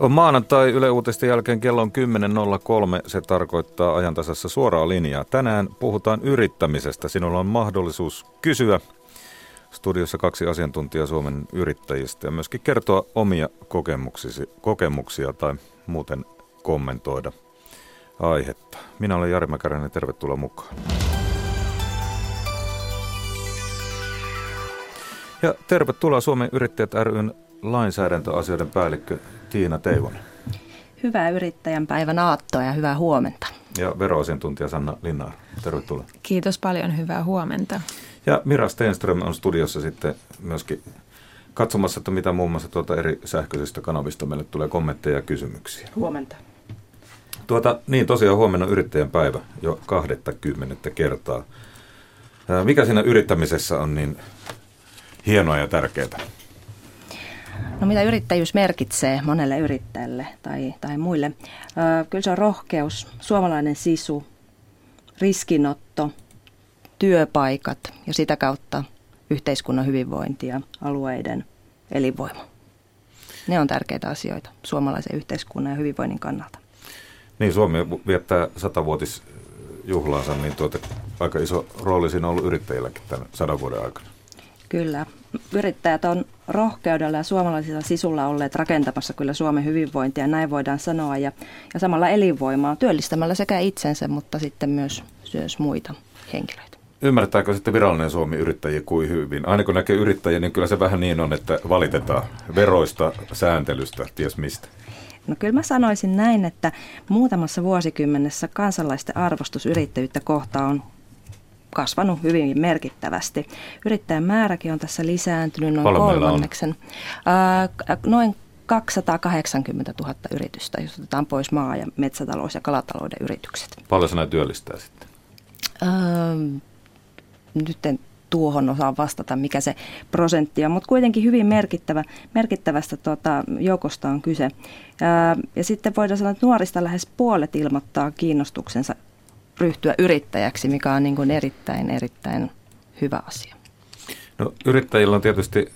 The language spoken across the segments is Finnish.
On maanantai Yle Uutisten jälkeen kello on 10.03. Se tarkoittaa ajantasassa suoraa linjaa. Tänään puhutaan yrittämisestä. Sinulla on mahdollisuus kysyä studiossa kaksi asiantuntijaa Suomen yrittäjistä ja myöskin kertoa omia kokemuksia tai muuten kommentoida aihetta. Minä olen Jari Mäkäräinen tervetuloa mukaan. Ja tervetuloa Suomen yrittäjät ryn lainsäädäntöasioiden päällikkö Tiina Teivonen. Hyvää yrittäjän päivän aattoa ja hyvää huomenta. Ja veroasiantuntija Sanna Linnaar, tervetuloa. Kiitos paljon, hyvää huomenta. Ja Mira Stenström on studiossa sitten myöskin katsomassa, että mitä muun muassa tuolta eri sähköisistä kanavista meille tulee kommentteja ja kysymyksiä. Huomenta. Tuota, niin tosiaan huomenna yrittäjän päivä jo 20 kertaa. Mikä siinä yrittämisessä on niin hienoa ja tärkeää? No mitä yrittäjyys merkitsee monelle yrittäjälle tai, tai muille? Ö, kyllä se on rohkeus, suomalainen sisu, riskinotto, työpaikat ja sitä kautta yhteiskunnan hyvinvointi ja alueiden elinvoima. Ne on tärkeitä asioita suomalaisen yhteiskunnan ja hyvinvoinnin kannalta. Niin, Suomi viettää satavuotisjuhlaansa, niin tuota, aika iso rooli siinä on ollut yrittäjilläkin tämän sadan vuoden aikana. Kyllä. Yrittäjät on rohkeudella ja suomalaisilla sisulla olleet rakentamassa kyllä Suomen hyvinvointia, näin voidaan sanoa, ja, ja samalla elinvoimaa työllistämällä sekä itsensä, mutta sitten myös, myös muita henkilöitä. Ymmärtääkö sitten virallinen Suomi yrittäjiä kuin hyvin? Aina kun näkee yrittäjiä, niin kyllä se vähän niin on, että valitetaan veroista, sääntelystä, ties mistä. No kyllä mä sanoisin näin, että muutamassa vuosikymmenessä kansalaisten arvostus yrittäjyyttä kohtaan on kasvanut hyvin merkittävästi. Yrittäjän määräkin on tässä lisääntynyt noin Paljon kolmanneksen. Äh, noin 280 000 yritystä, jos otetaan pois maa- ja metsätalous- ja kalatalouden yritykset. Paljon se näin työllistää sitten? Äh, nyt en tuohon osaa vastata, mikä se prosentti on, mutta kuitenkin hyvin merkittävä, merkittävästä tuota, joukosta on kyse. Ää, ja sitten voidaan sanoa, että nuorista lähes puolet ilmoittaa kiinnostuksensa ryhtyä yrittäjäksi, mikä on niin kuin erittäin, erittäin hyvä asia. No, yrittäjillä on tietysti,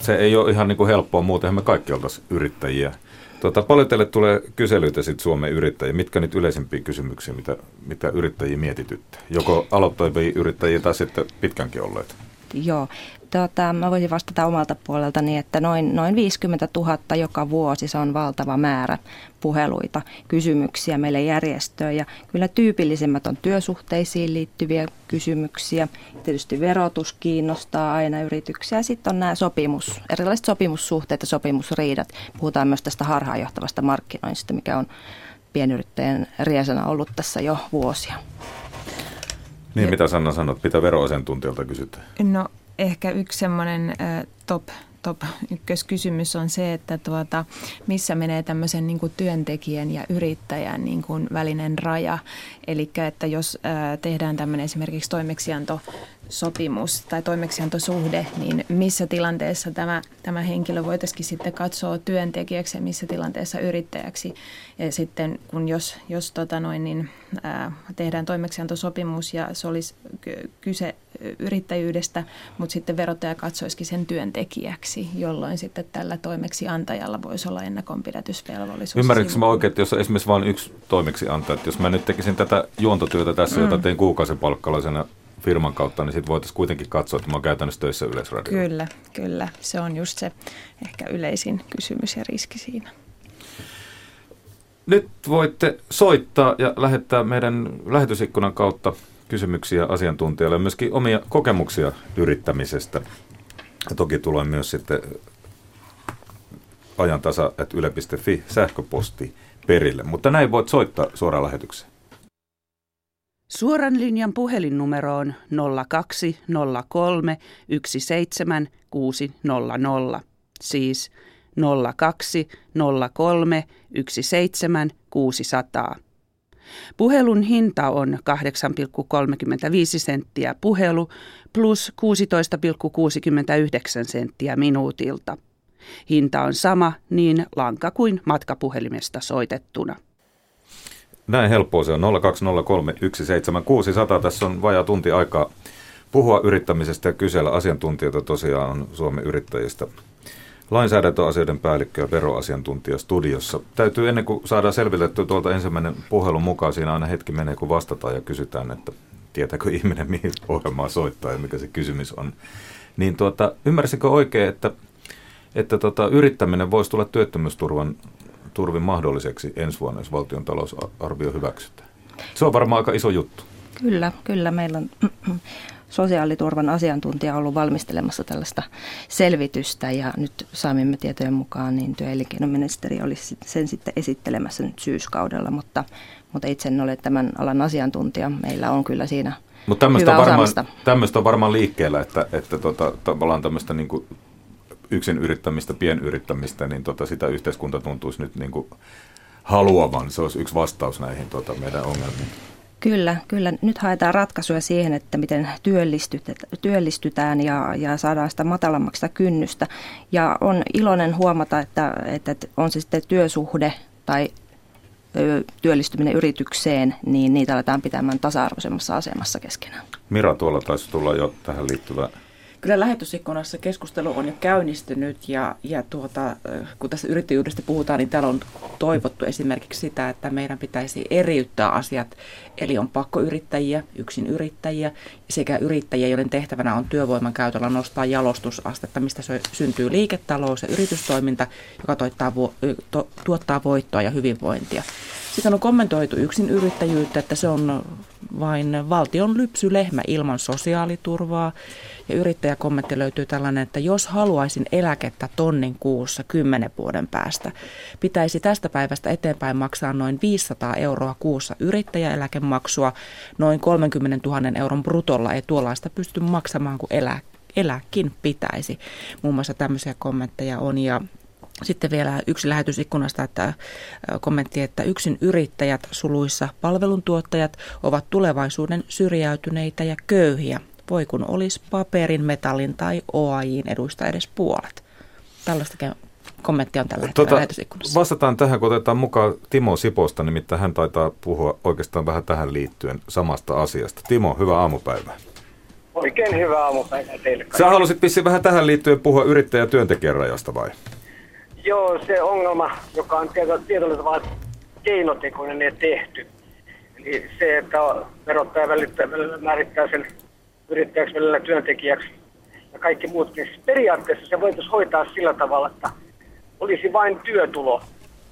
se ei ole ihan niin kuin helppoa, muutenhan me kaikki oltaisiin yrittäjiä. Tota, paljon teille tulee kyselyitä sit Suomen yrittäjiä. Mitkä nyt yleisimpiä kysymyksiä, mitä, mitä yrittäjiä mietitytte? Joko aloittavia yrittäjiä tai sitten pitkänkin olleet? Joo, Tota, mä voisin vastata omalta puoleltani, että noin, noin 50 000 joka vuosi, se on valtava määrä puheluita, kysymyksiä meille järjestöön. Ja kyllä tyypillisimmät on työsuhteisiin liittyviä kysymyksiä. Tietysti verotus kiinnostaa aina yrityksiä. Sitten on nämä sopimus, erilaiset sopimussuhteet ja sopimusriidat. Puhutaan myös tästä harhaanjohtavasta markkinoinnista, mikä on pienyrittäjän riesana ollut tässä jo vuosia. Niin, mitä Sanna sanot, mitä veroasiantuntijalta kysytään? No ehkä yksi semmoinen top top ykköskysymys on se, että tuota, missä menee tämmöisen niin kuin työntekijän ja yrittäjän niin kuin välinen raja. Eli että jos ää, tehdään tämmöinen esimerkiksi toimeksianto sopimus tai toimeksiantosuhde, niin missä tilanteessa tämä, tämä henkilö voitaisiin sitten katsoa työntekijäksi ja missä tilanteessa yrittäjäksi. Ja sitten kun jos, jos tota noin, niin, ää, tehdään toimeksiantosopimus ja se olisi kyse yrittäjyydestä, mutta sitten verottaja katsoisikin sen työntekijäksi, jolloin sitten tällä toimeksiantajalla voisi olla ennakonpidätysvelvollisuus. Ymmärrätkö mä oikein, että jos esimerkiksi vain yksi toimeksiantaja, että jos mä nyt tekisin tätä juontotyötä tässä, mm. jota tein kuukausipalkkalaisena firman kautta, niin sitten voitaisiin kuitenkin katsoa, että mä oon käytännössä töissä Yleisradiolla. Kyllä, kyllä. Se on just se ehkä yleisin kysymys ja riski siinä. Nyt voitte soittaa ja lähettää meidän lähetysikkunan kautta kysymyksiä asiantuntijalle ja myöskin omia kokemuksia yrittämisestä. Ja toki tulee myös sitten ajantasa.yle.fi sähköposti perille. Mutta näin voit soittaa suoraan lähetykseen. Suoran linjan puhelinnumero on 0203 17600, siis 0203 17600. Puhelun hinta on 8,35 senttiä puhelu plus 16,69 senttiä minuutilta. Hinta on sama niin lanka kuin matkapuhelimesta soitettuna. Näin helppoa se on 020317600. Tässä on vajaa tunti aikaa puhua yrittämisestä ja kysellä asiantuntijoita tosiaan on Suomen yrittäjistä lainsäädäntöasioiden päällikkö ja veroasiantuntija studiossa. Täytyy ennen kuin saadaan selvitettyä tuolta ensimmäinen puhelun mukaan, siinä aina hetki menee kun vastataan ja kysytään, että tietääkö ihminen mihin ohjelmaa soittaa ja mikä se kysymys on. Niin tuota, ymmärsikö oikein, että, että tota, yrittäminen voisi tulla työttömyysturvan turvin mahdolliseksi ensi vuonna, jos valtion talousarvio hyväksytään? Se on varmaan aika iso juttu. Kyllä, kyllä. Meillä on sosiaaliturvan asiantuntija ollut valmistelemassa tällaista selvitystä ja nyt saamimme tietojen mukaan niin työ- ja olisi sen sitten esittelemässä nyt syyskaudella, mutta, mutta itse en ole tämän alan asiantuntija. Meillä on kyllä siinä mutta tämmöistä on, varmaan, tämmöistä on varmaan liikkeellä, että, että tota, tavallaan tämmöistä niin kuin yksin yrittämistä, pienyrittämistä, niin tota, sitä yhteiskunta tuntuisi nyt niin kuin haluavan. Se olisi yksi vastaus näihin tota, meidän ongelmiin. Kyllä, kyllä. Nyt haetaan ratkaisuja siihen, että miten työllistytään ja, ja saadaan sitä matalammaksi sitä kynnystä. Ja on iloinen huomata, että, että on se sitten työsuhde tai työllistyminen yritykseen, niin niitä aletaan pitämään tasa-arvoisemmassa asemassa keskenään. Mira, tuolla taisi tulla jo tähän liittyvä Kyllä lähetysikkunassa keskustelu on jo käynnistynyt ja, ja tuota, kun tässä yrittäjyydestä puhutaan, niin täällä on toivottu esimerkiksi sitä, että meidän pitäisi eriyttää asiat. Eli on pakkoyrittäjiä, yksin yrittäjiä sekä yrittäjiä, joiden tehtävänä on työvoiman käytöllä nostaa jalostusastetta, mistä syntyy liiketalous ja yritystoiminta, joka toittaa, to, tuottaa voittoa ja hyvinvointia. Sitten on kommentoitu yksin yrittäjyyttä, että se on vain valtion lypsylehmä ilman sosiaaliturvaa. Ja yrittäjäkommentti löytyy tällainen, että jos haluaisin eläkettä tonnin kuussa kymmenen vuoden päästä, pitäisi tästä päivästä eteenpäin maksaa noin 500 euroa kuussa yrittäjäeläkemaksua. Noin 30 000 euron brutolla ei tuollaista pysty maksamaan kuin elä, eläkin pitäisi. Muun muassa tämmöisiä kommentteja on ja sitten vielä yksi lähetysikkunasta, että kommentti, että yksin yrittäjät suluissa palveluntuottajat ovat tulevaisuuden syrjäytyneitä ja köyhiä. Voi kun olisi paperin, metallin tai OAJin eduista edes puolet. Tällaista kommenttia on tällä hetkellä tota, Vastataan tähän, kun otetaan mukaan Timo Siposta, nimittäin hän taitaa puhua oikeastaan vähän tähän liittyen samasta asiasta. Timo, hyvää aamupäivää. Oikein hyvää aamupäivää teille. Sä halusit vissiin vähän tähän liittyen puhua yrittäjä- työntekijän rajasta vai? Joo, se ongelma, joka on tietyllä tavalla keinotekoinen ja tehty. Eli se, että verottaja välillä määrittää sen yrittäjäksi välillä työntekijäksi ja kaikki muutkin. Siis periaatteessa se voitaisiin hoitaa sillä tavalla, että olisi vain työtulo.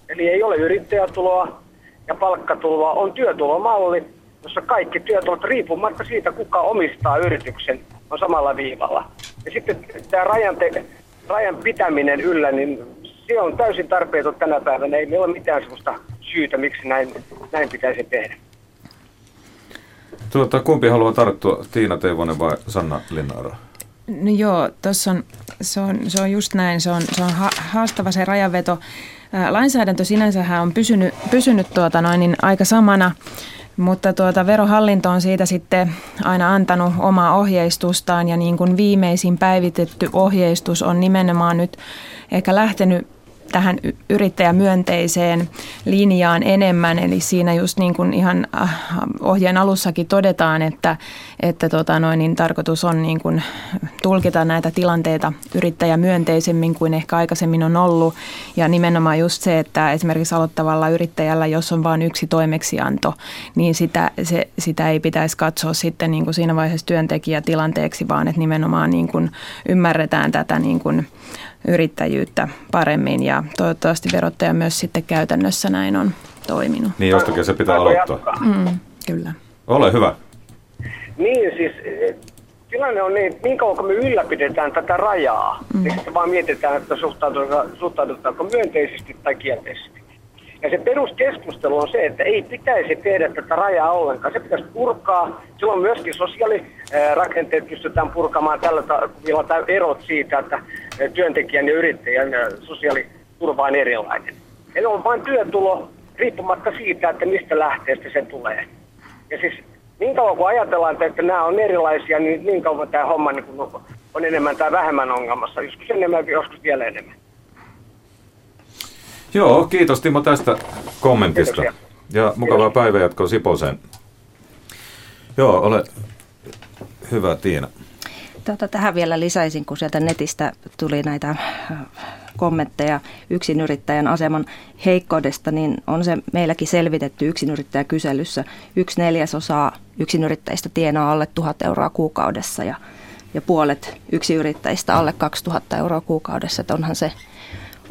Eli ei ole yrittäjätuloa ja palkkatuloa, on työtulomalli, jossa kaikki työtulot riippumatta siitä, kuka omistaa yrityksen, on samalla viivalla. Ja sitten tämä rajan, te- rajan pitäminen yllä, niin se on täysin tarpeeton tänä päivänä. Ei meillä ole mitään sellaista syytä, miksi näin, näin pitäisi tehdä. Tuota, kumpi haluaa tarttua, Tiina Teivonen vai Sanna Linnaaro? No joo, tuossa on, se on, se on just näin, se on, se on haastava se rajaveto. Lainsäädäntö sinänsä on pysynyt, pysynyt tuota noin, niin aika samana, mutta tuota, verohallinto on siitä sitten aina antanut omaa ohjeistustaan ja niin kuin viimeisin päivitetty ohjeistus on nimenomaan nyt ehkä lähtenyt tähän yrittäjämyönteiseen linjaan enemmän. Eli siinä just niin kuin ihan äh, ohjeen alussakin todetaan, että, että tota noin, niin tarkoitus on niin kuin tulkita näitä tilanteita yrittäjämyönteisemmin kuin ehkä aikaisemmin on ollut. Ja nimenomaan just se, että esimerkiksi aloittavalla yrittäjällä, jos on vain yksi toimeksianto, niin sitä, se, sitä ei pitäisi katsoa sitten niin kuin siinä vaiheessa työntekijätilanteeksi, vaan että nimenomaan niin kuin ymmärretään tätä niin kuin yrittäjyyttä paremmin ja toivottavasti verottaja myös sitten käytännössä näin on toiminut. Niin jostakin se pitää aloittaa. Mm, kyllä. Ole hyvä. Niin siis eh, tilanne on niin, niin kauan kun me ylläpidetään tätä rajaa, mm. niin sitten vaan mietitään, että suhtaudutaanko, suhtaudutaanko myönteisesti tai kielteisesti. Ja se peruskeskustelu on se, että ei pitäisi tehdä tätä rajaa ollenkaan. Se pitäisi purkaa. Silloin myöskin sosiaalirakenteet pystytään purkamaan tällä tavalla erot siitä, että työntekijän ja yrittäjän sosiaaliturva on erilainen. Eli on vain työtulo riippumatta siitä, että mistä lähteestä se tulee. Ja siis niin kauan kun ajatellaan, että nämä on erilaisia, niin niin kauan tämä homma niin on enemmän tai vähemmän ongelmassa. Joskus enemmän, joskus vielä enemmän. Joo, kiitos Timo tästä kommentista. Kiitoksia. Ja mukavaa päivänjatkoa Siposeen. Joo, ole hyvä Tiina. Tota, tähän vielä lisäisin, kun sieltä netistä tuli näitä äh, kommentteja yksinyrittäjän aseman heikkoudesta, niin on se meilläkin selvitetty yksinyrittäjäkyselyssä. Yksi neljäsosa yksinyrittäjistä tienaa alle 1000 euroa kuukaudessa ja, ja puolet yksiyrittäjistä alle 2000 euroa kuukaudessa. Että onhan se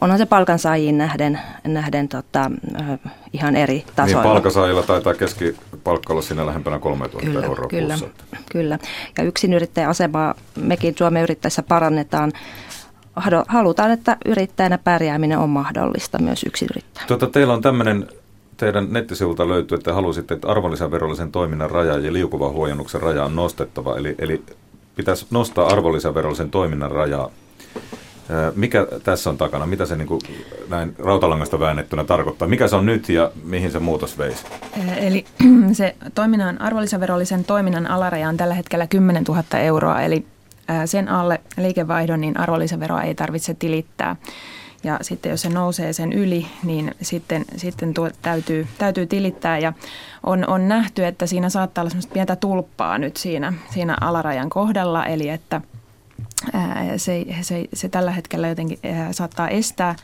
onhan se palkansaajiin nähden, nähden tota, ihan eri tasoilla. Niin, palkansaajilla taitaa keskipalkka olla siinä lähempänä 3000 kyllä, euroa kyllä, kuussa. Kyllä, ja yksinyrittäjän asemaa mekin Suomen yrittäjissä parannetaan. Halutaan, että yrittäjänä pärjääminen on mahdollista myös yksinyrittäjä. Tuota, teillä on tämmöinen teidän nettisivulta löytyy, että halusitte, että arvonlisäverollisen toiminnan raja ja liukuvan huojennuksen raja on nostettava. Eli, eli pitäisi nostaa arvonlisäverollisen toiminnan rajaa mikä tässä on takana? Mitä se niin kuin näin rautalangasta väännettynä tarkoittaa? Mikä se on nyt ja mihin se muutos veisi? Eli se toiminnan, arvonlisäverollisen toiminnan alaraja on tällä hetkellä 10 000 euroa, eli sen alle liikevaihdon niin arvonlisäveroa ei tarvitse tilittää. Ja sitten jos se nousee sen yli, niin sitten, sitten tuo, täytyy, täytyy tilittää. Ja on, on nähty, että siinä saattaa olla pientä tulppaa nyt siinä, siinä alarajan kohdalla, eli että – se, se, se tällä hetkellä jotenkin saattaa estää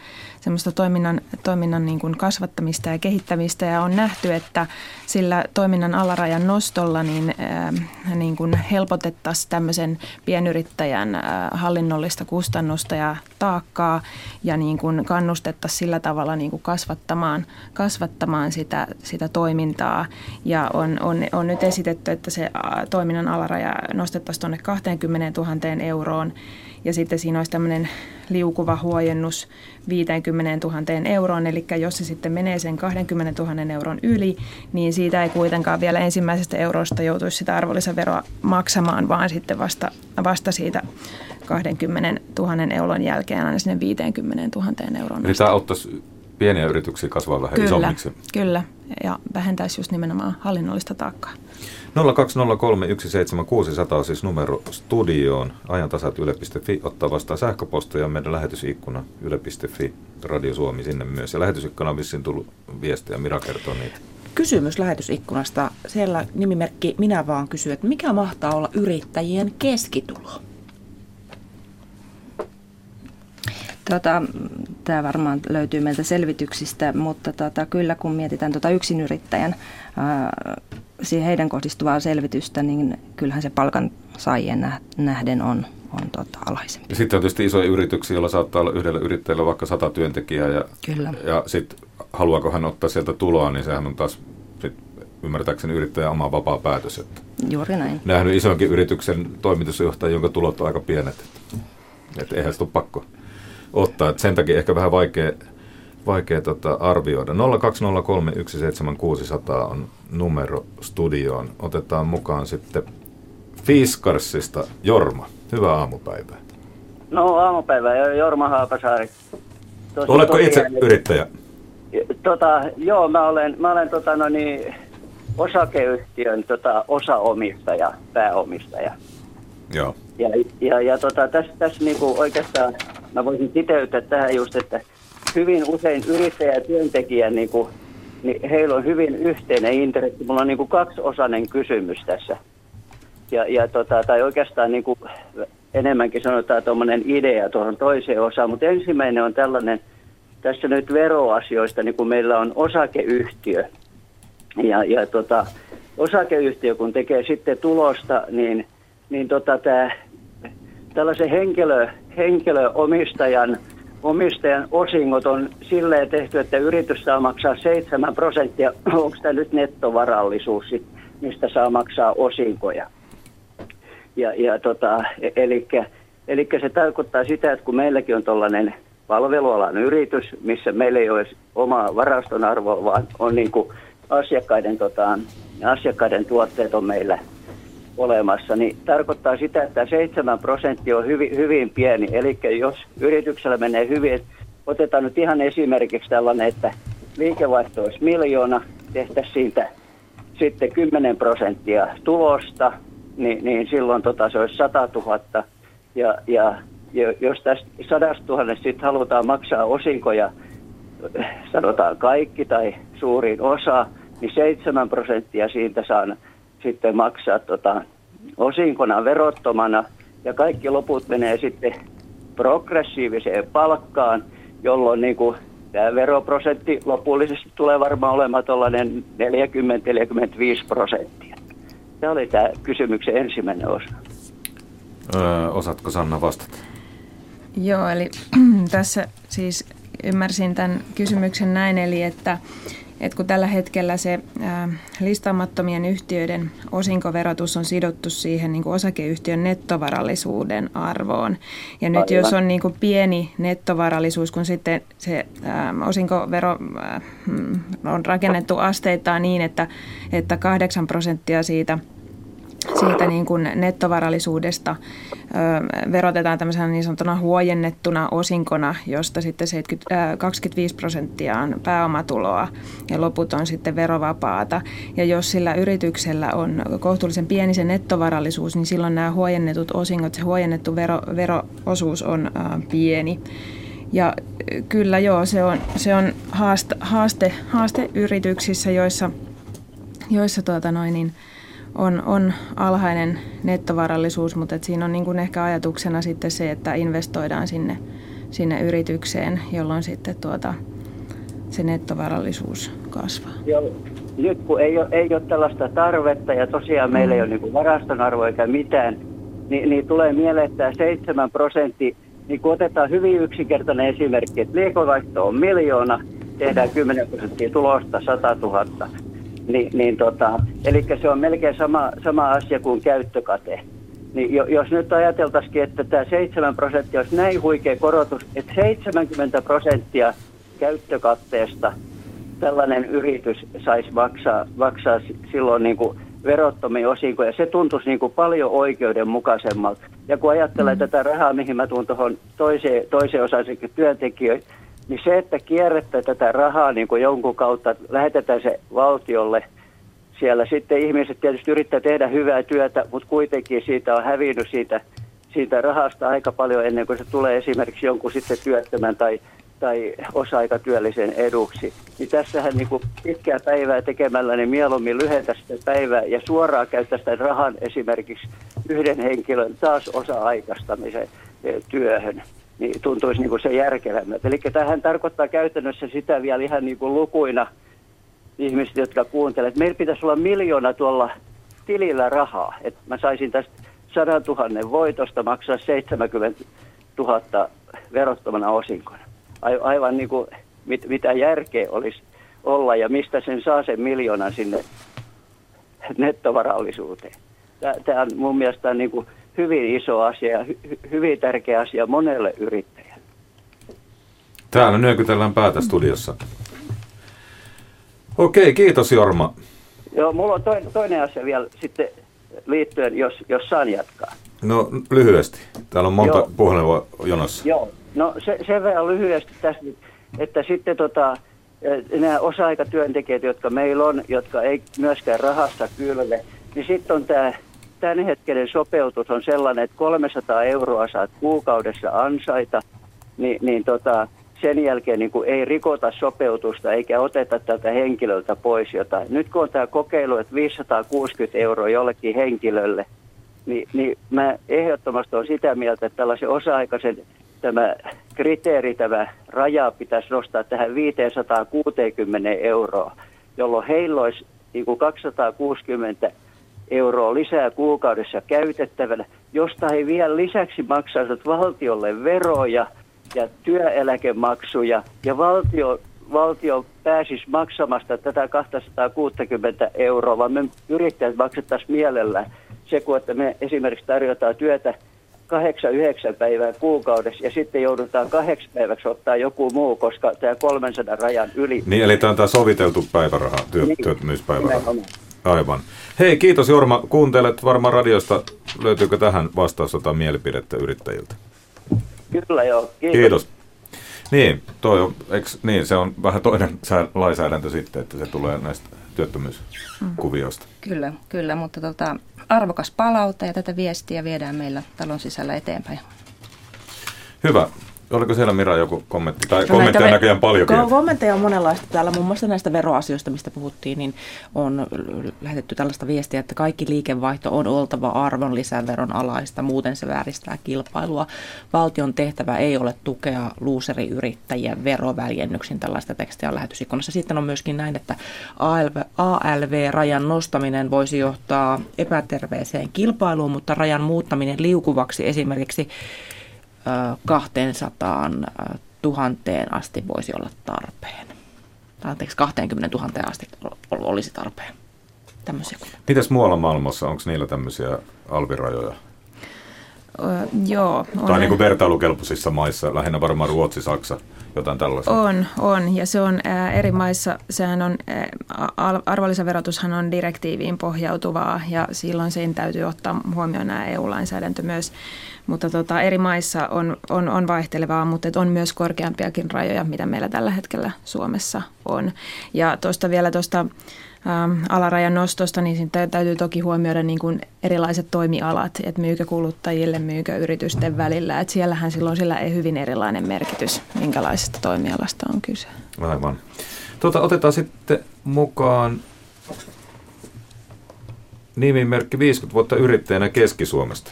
semmoista toiminnan, toiminnan niin kuin kasvattamista ja kehittämistä. Ja on nähty, että sillä toiminnan alarajan nostolla niin, äh, niin kuin helpotettaisiin tämmöisen pienyrittäjän äh, hallinnollista kustannusta ja taakkaa ja niin kuin kannustettaisiin sillä tavalla niin kuin kasvattamaan, kasvattamaan sitä, sitä toimintaa. Ja on, on, on nyt esitetty, että se toiminnan alaraja nostettaisiin tuonne 20 000 euroon ja sitten siinä olisi tämmöinen liukuva huojennus 50 000 euroon, eli jos se sitten menee sen 20 000 euron yli, niin siitä ei kuitenkaan vielä ensimmäisestä eurosta joutuisi sitä arvonlisäveroa maksamaan, vaan sitten vasta, vasta siitä 20 000 euron jälkeen aina sinne 50 000 euroon. Eli tämä auttaisi pieniä yrityksiä kasvaa vähän kyllä, isommiksi. Kyllä, ja vähentäisi just nimenomaan hallinnollista taakkaa. 020317600 on siis numero studioon. Ajantasat yle.fi ottaa vastaan sähköpostia meidän lähetysikkuna yle.fi, Radio Suomi sinne myös. Ja lähetysikkuna on vissiin tullut viestiä, Mira kertoo niitä. Kysymys lähetysikkunasta. Siellä nimimerkki Minä vaan kysyy, että mikä mahtaa olla yrittäjien keskitulo? Tota, tämä varmaan löytyy meiltä selvityksistä, mutta tota, kyllä kun mietitään tota yksinyrittäjän ää, siihen heidän kohdistuvaa selvitystä, niin kyllähän se palkan saajien nähden on, on tota, alhaisempi. Sitten on tietysti isoja yrityksiä, joilla saattaa olla yhdellä yrittäjällä vaikka sata työntekijää ja, Kyllä. ja sitten haluaako hän ottaa sieltä tuloa, niin sehän on taas sit, ymmärtääkseni yrittäjän oma vapaa päätös. Että Juuri näin. Nähnyt isonkin yrityksen toimitusjohtaja, jonka tulot on aika pienet. Että, että eihän sitä ole pakko ottaa. Että sen takia ehkä vähän vaikea, vaikea tota arvioida. 020317600 on numero studioon. Otetaan mukaan sitten Fiskarsista Jorma. Hyvää aamupäivää. No aamupäivää, Jorma Haapasaari. Tosi Oletko itse niin, yrittäjä? Tota, joo, mä olen, mä olen tota, no niin, osakeyhtiön tota, osaomistaja, pääomistaja. Joo. Ja, ja, ja tota, tässä täs niinku oikeastaan mä voisin kiteyttää tähän just, että hyvin usein yrittäjä ja työntekijä, niinku, niin heillä on hyvin yhteinen intressi. Mulla on niinku kaksiosainen kysymys tässä. Ja, ja tota, tai oikeastaan niinku, enemmänkin sanotaan tuommoinen idea tuohon toiseen osaan, mutta ensimmäinen on tällainen, tässä nyt veroasioista, niin kun meillä on osakeyhtiö, ja, ja tota, osakeyhtiö kun tekee sitten tulosta, niin, niin tota, tämä tällaisen henkilö, henkilöomistajan omistajan osingot on silleen tehty, että yritys saa maksaa 7 prosenttia. Onko tämä nyt nettovarallisuus, mistä saa maksaa osinkoja? Ja, ja tota, eli, eli se tarkoittaa sitä, että kun meilläkin on tällainen palvelualan yritys, missä meillä ei ole omaa varaston arvoa, vaan on niin kuin asiakkaiden, tota, asiakkaiden tuotteet on meillä olemassa, niin tarkoittaa sitä, että 7 prosenttia on hyvin, hyvin pieni. Eli jos yrityksellä menee hyvin, otetaan nyt ihan esimerkiksi tällainen, että liikevaihto olisi miljoona, tehtäisiin siitä sitten 10 prosenttia tulosta, niin, niin silloin tota, se olisi 100 000. Ja, ja, ja jos tästä 100 000 sitten halutaan maksaa osinkoja, sanotaan kaikki tai suurin osa, niin 7 prosenttia siitä saa sitten maksaa tota, osinkona verottomana ja kaikki loput menee sitten progressiiviseen palkkaan. jolloin niin kuin tämä veroprosentti lopullisesti tulee varmaan olemaan tuollainen 40-45 prosenttia. Tämä oli tämä kysymyksen ensimmäinen osa. Öö, osaatko Sanna vastata? Joo, eli tässä siis ymmärsin tämän kysymyksen näin, eli että, että kun tällä hetkellä se ää, listaamattomien yhtiöiden osinkoverotus on sidottu siihen niin kuin osakeyhtiön nettovarallisuuden arvoon. Ja nyt Aivan. jos on niin kuin pieni nettovarallisuus, kun sitten se ää, osinkovero ää, mm, on rakennettu asteittain niin, että, että 8 prosenttia siitä – siitä niin kuin nettovarallisuudesta ö, verotetaan tämmöisenä niin sanottuna huojennettuna osinkona, josta sitten 70, ö, 25 prosenttia on pääomatuloa ja loput on sitten verovapaata. Ja jos sillä yrityksellä on kohtuullisen pieni se nettovarallisuus, niin silloin nämä huojennetut osingot, se huojennettu vero, veroosuus on ö, pieni. Ja kyllä joo, se on, se on haaste, haaste, haaste yrityksissä, joissa, joissa tuota noin, niin, on, on alhainen nettovarallisuus, mutta et siinä on niin kuin ehkä ajatuksena sitten se, että investoidaan sinne, sinne yritykseen, jolloin sitten tuota, se nettovarallisuus kasvaa. Joo. Nyt kun ei ole, ei ole tällaista tarvetta ja tosiaan meillä ei ole niin varaston arvo eikä mitään, niin, niin tulee mieleen, että 7 prosenttia, niin kun otetaan hyvin yksinkertainen esimerkki, että liikovaihto on miljoona, tehdään 10 prosenttia tulosta 100 000 niin, niin tota, eli se on melkein sama, sama asia kuin käyttökate. Niin jos nyt ajateltaisikin, että tämä 7 prosenttia olisi näin huikea korotus, että 70 prosenttia käyttökatteesta tällainen yritys saisi maksaa, maksaa silloin niin kuin verottomia osinkoja. Se tuntuisi niin kuin paljon oikeudenmukaisemmalta. Ja kun ajattelee mm. tätä rahaa, mihin mä tuun tuohon toiseen, toiseen osaan työntekijöihin, niin se, että kierrättää tätä rahaa niin kuin jonkun kautta, lähetetään se valtiolle, siellä sitten ihmiset tietysti yrittää tehdä hyvää työtä, mutta kuitenkin siitä on hävinnyt siitä, siitä rahasta aika paljon ennen kuin se tulee esimerkiksi jonkun sitten työttömän tai, tai osa-aikatyöllisen eduksi. Niin tässähän niin kuin pitkää päivää tekemällä niin mieluummin lyhentä sitä päivää ja suoraan käyttää sitä rahan esimerkiksi yhden henkilön taas osa-aikaistamisen eh, työhön niin tuntuisi niin kuin se järkevämmältä. Eli tähän tarkoittaa käytännössä sitä vielä ihan niin kuin lukuina ihmiset, jotka kuuntelevat, meillä pitäisi olla miljoona tuolla tilillä rahaa, että mä saisin tästä 100 000 voitosta maksaa 70 000 verottomana osinkona. Aivan niin kuin mit, mitä järkeä olisi olla ja mistä sen saa sen miljoonan sinne nettovarallisuuteen. Tämä on mun mielestä niin kuin hyvin iso asia ja hy- hyvin tärkeä asia monelle yrittäjälle. Täällä nyökytellään päätä studiossa. Okei, kiitos Jorma. Joo, mulla on toinen, toinen asia vielä sitten liittyen, jos, jos saan jatkaa. No lyhyesti. Täällä on monta Joo. puhelua jonossa. Joo, no se, sen verran lyhyesti tässä, että sitten tota, nämä osa-aikatyöntekijät, jotka meillä on, jotka ei myöskään rahasta kylve, niin sitten on tämä tämänhetkinen sopeutus on sellainen, että 300 euroa saat kuukaudessa ansaita, niin, niin tota, sen jälkeen niin ei rikota sopeutusta eikä oteta tältä henkilöltä pois jotain. Nyt kun on tämä kokeilu, että 560 euroa jollekin henkilölle, niin, niin mä ehdottomasti olen sitä mieltä, että tällaisen osa-aikaisen tämä kriteeri, tämä raja pitäisi nostaa tähän 560 euroa, jolloin heillä olisi niin kuin 260 euroa lisää kuukaudessa käytettävänä, josta he vielä lisäksi maksaisivat valtiolle veroja ja työeläkemaksuja ja valtio, valtio pääsisi maksamasta tätä 260 euroa, vaan me yrittäjät maksettaisiin mielellä se, kun että me esimerkiksi tarjotaan työtä kahdeksan, yhdeksän päivää kuukaudessa ja sitten joudutaan kahdeksan päiväksi ottaa joku muu, koska tämä 300 rajan yli. Niin, eli tämä on tämä soviteltu päiväraha, työ, niin, työttömyyspäiväraha. Nimenomaan. Aivan. Hei, kiitos Jorma. Kuuntelet varmaan radiosta. Löytyykö tähän vastaus jotain mielipidettä yrittäjiltä? Kyllä joo. Kiitos. kiitos. Niin, toi on, eks, niin, se on vähän toinen lainsäädäntö sitten, että se tulee näistä työttömyyskuvioista. Mm. Kyllä, kyllä, mutta tota, arvokas palautta ja tätä viestiä viedään meillä talon sisällä eteenpäin. Hyvä. Oliko siellä Mira joku kommentti? Tai no kommentteja on näköjään paljonkin. Kommentteja on monenlaista täällä. Muun muassa näistä veroasioista, mistä puhuttiin, niin on lähetetty tällaista viestiä, että kaikki liikevaihto on oltava arvonlisäveron alaista, muuten se vääristää kilpailua. Valtion tehtävä ei ole tukea luuseriyrittäjien veroväljennyksin. Tällaista tekstiä on lähetysikkunassa. Sitten on myöskin näin, että ALV, ALV-rajan nostaminen voisi johtaa epäterveeseen kilpailuun, mutta rajan muuttaminen liukuvaksi esimerkiksi 200 tuhanteen asti voisi olla tarpeen. Anteeksi, 20 000 asti olisi tarpeen. Tämmöisiä. Mitäs muualla maailmassa, onko niillä tämmöisiä alvirajoja? Öö, joo. On. Tai niin kuin vertailukelpoisissa maissa, lähinnä varmaan Ruotsi, Saksa, jotain tällaista. On, on. Ja se on ää, eri maissa, sehän on, ää, arvonlisäverotushan on direktiiviin pohjautuvaa ja silloin sen täytyy ottaa huomioon nämä EU-lainsäädäntö myös. Mutta tota, eri maissa on, on, on vaihtelevaa, mutta on myös korkeampiakin rajoja, mitä meillä tällä hetkellä Suomessa on. Ja tuosta vielä tuosta alarajan nostosta, niin täytyy toki huomioida niin kuin erilaiset toimialat, että myykö kuluttajille, myykö yritysten välillä. Että siellähän silloin sillä ei hyvin erilainen merkitys, minkälaisesta toimialasta on kyse. Aivan. Tuota, otetaan sitten mukaan nimimerkki 50 vuotta yrittäjänä Keski-Suomesta.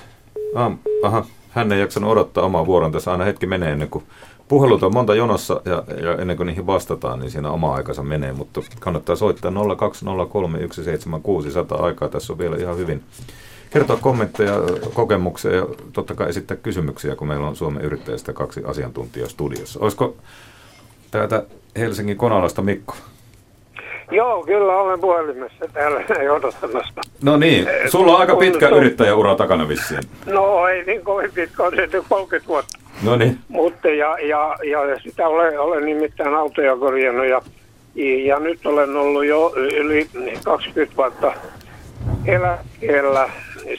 Ah, aha, hän ei jaksanut odottaa omaa vuoron. Tässä aina hetki menee ennen kuin puhelut on monta jonossa ja, ja ennen kuin niihin vastataan, niin siinä oma aikansa menee. Mutta kannattaa soittaa 020317600 aikaa. Tässä on vielä ihan hyvin kertoa kommentteja, kokemuksia ja totta kai esittää kysymyksiä, kun meillä on Suomen yrittäjistä kaksi asiantuntijaa studiossa. Olisiko täältä Helsingin Konalasta Mikko? Joo, kyllä olen puhelimessa täällä odottamassa. No niin, sulla on aika pitkä yrittäjäura takana vissiin. No ei niin kovin pitkä, on se 30 vuotta. No niin. Mutta ja, ja, ja sitä olen, olen nimittäin autoja korjannut ja, ja nyt olen ollut jo yli 20 vuotta eläkkeellä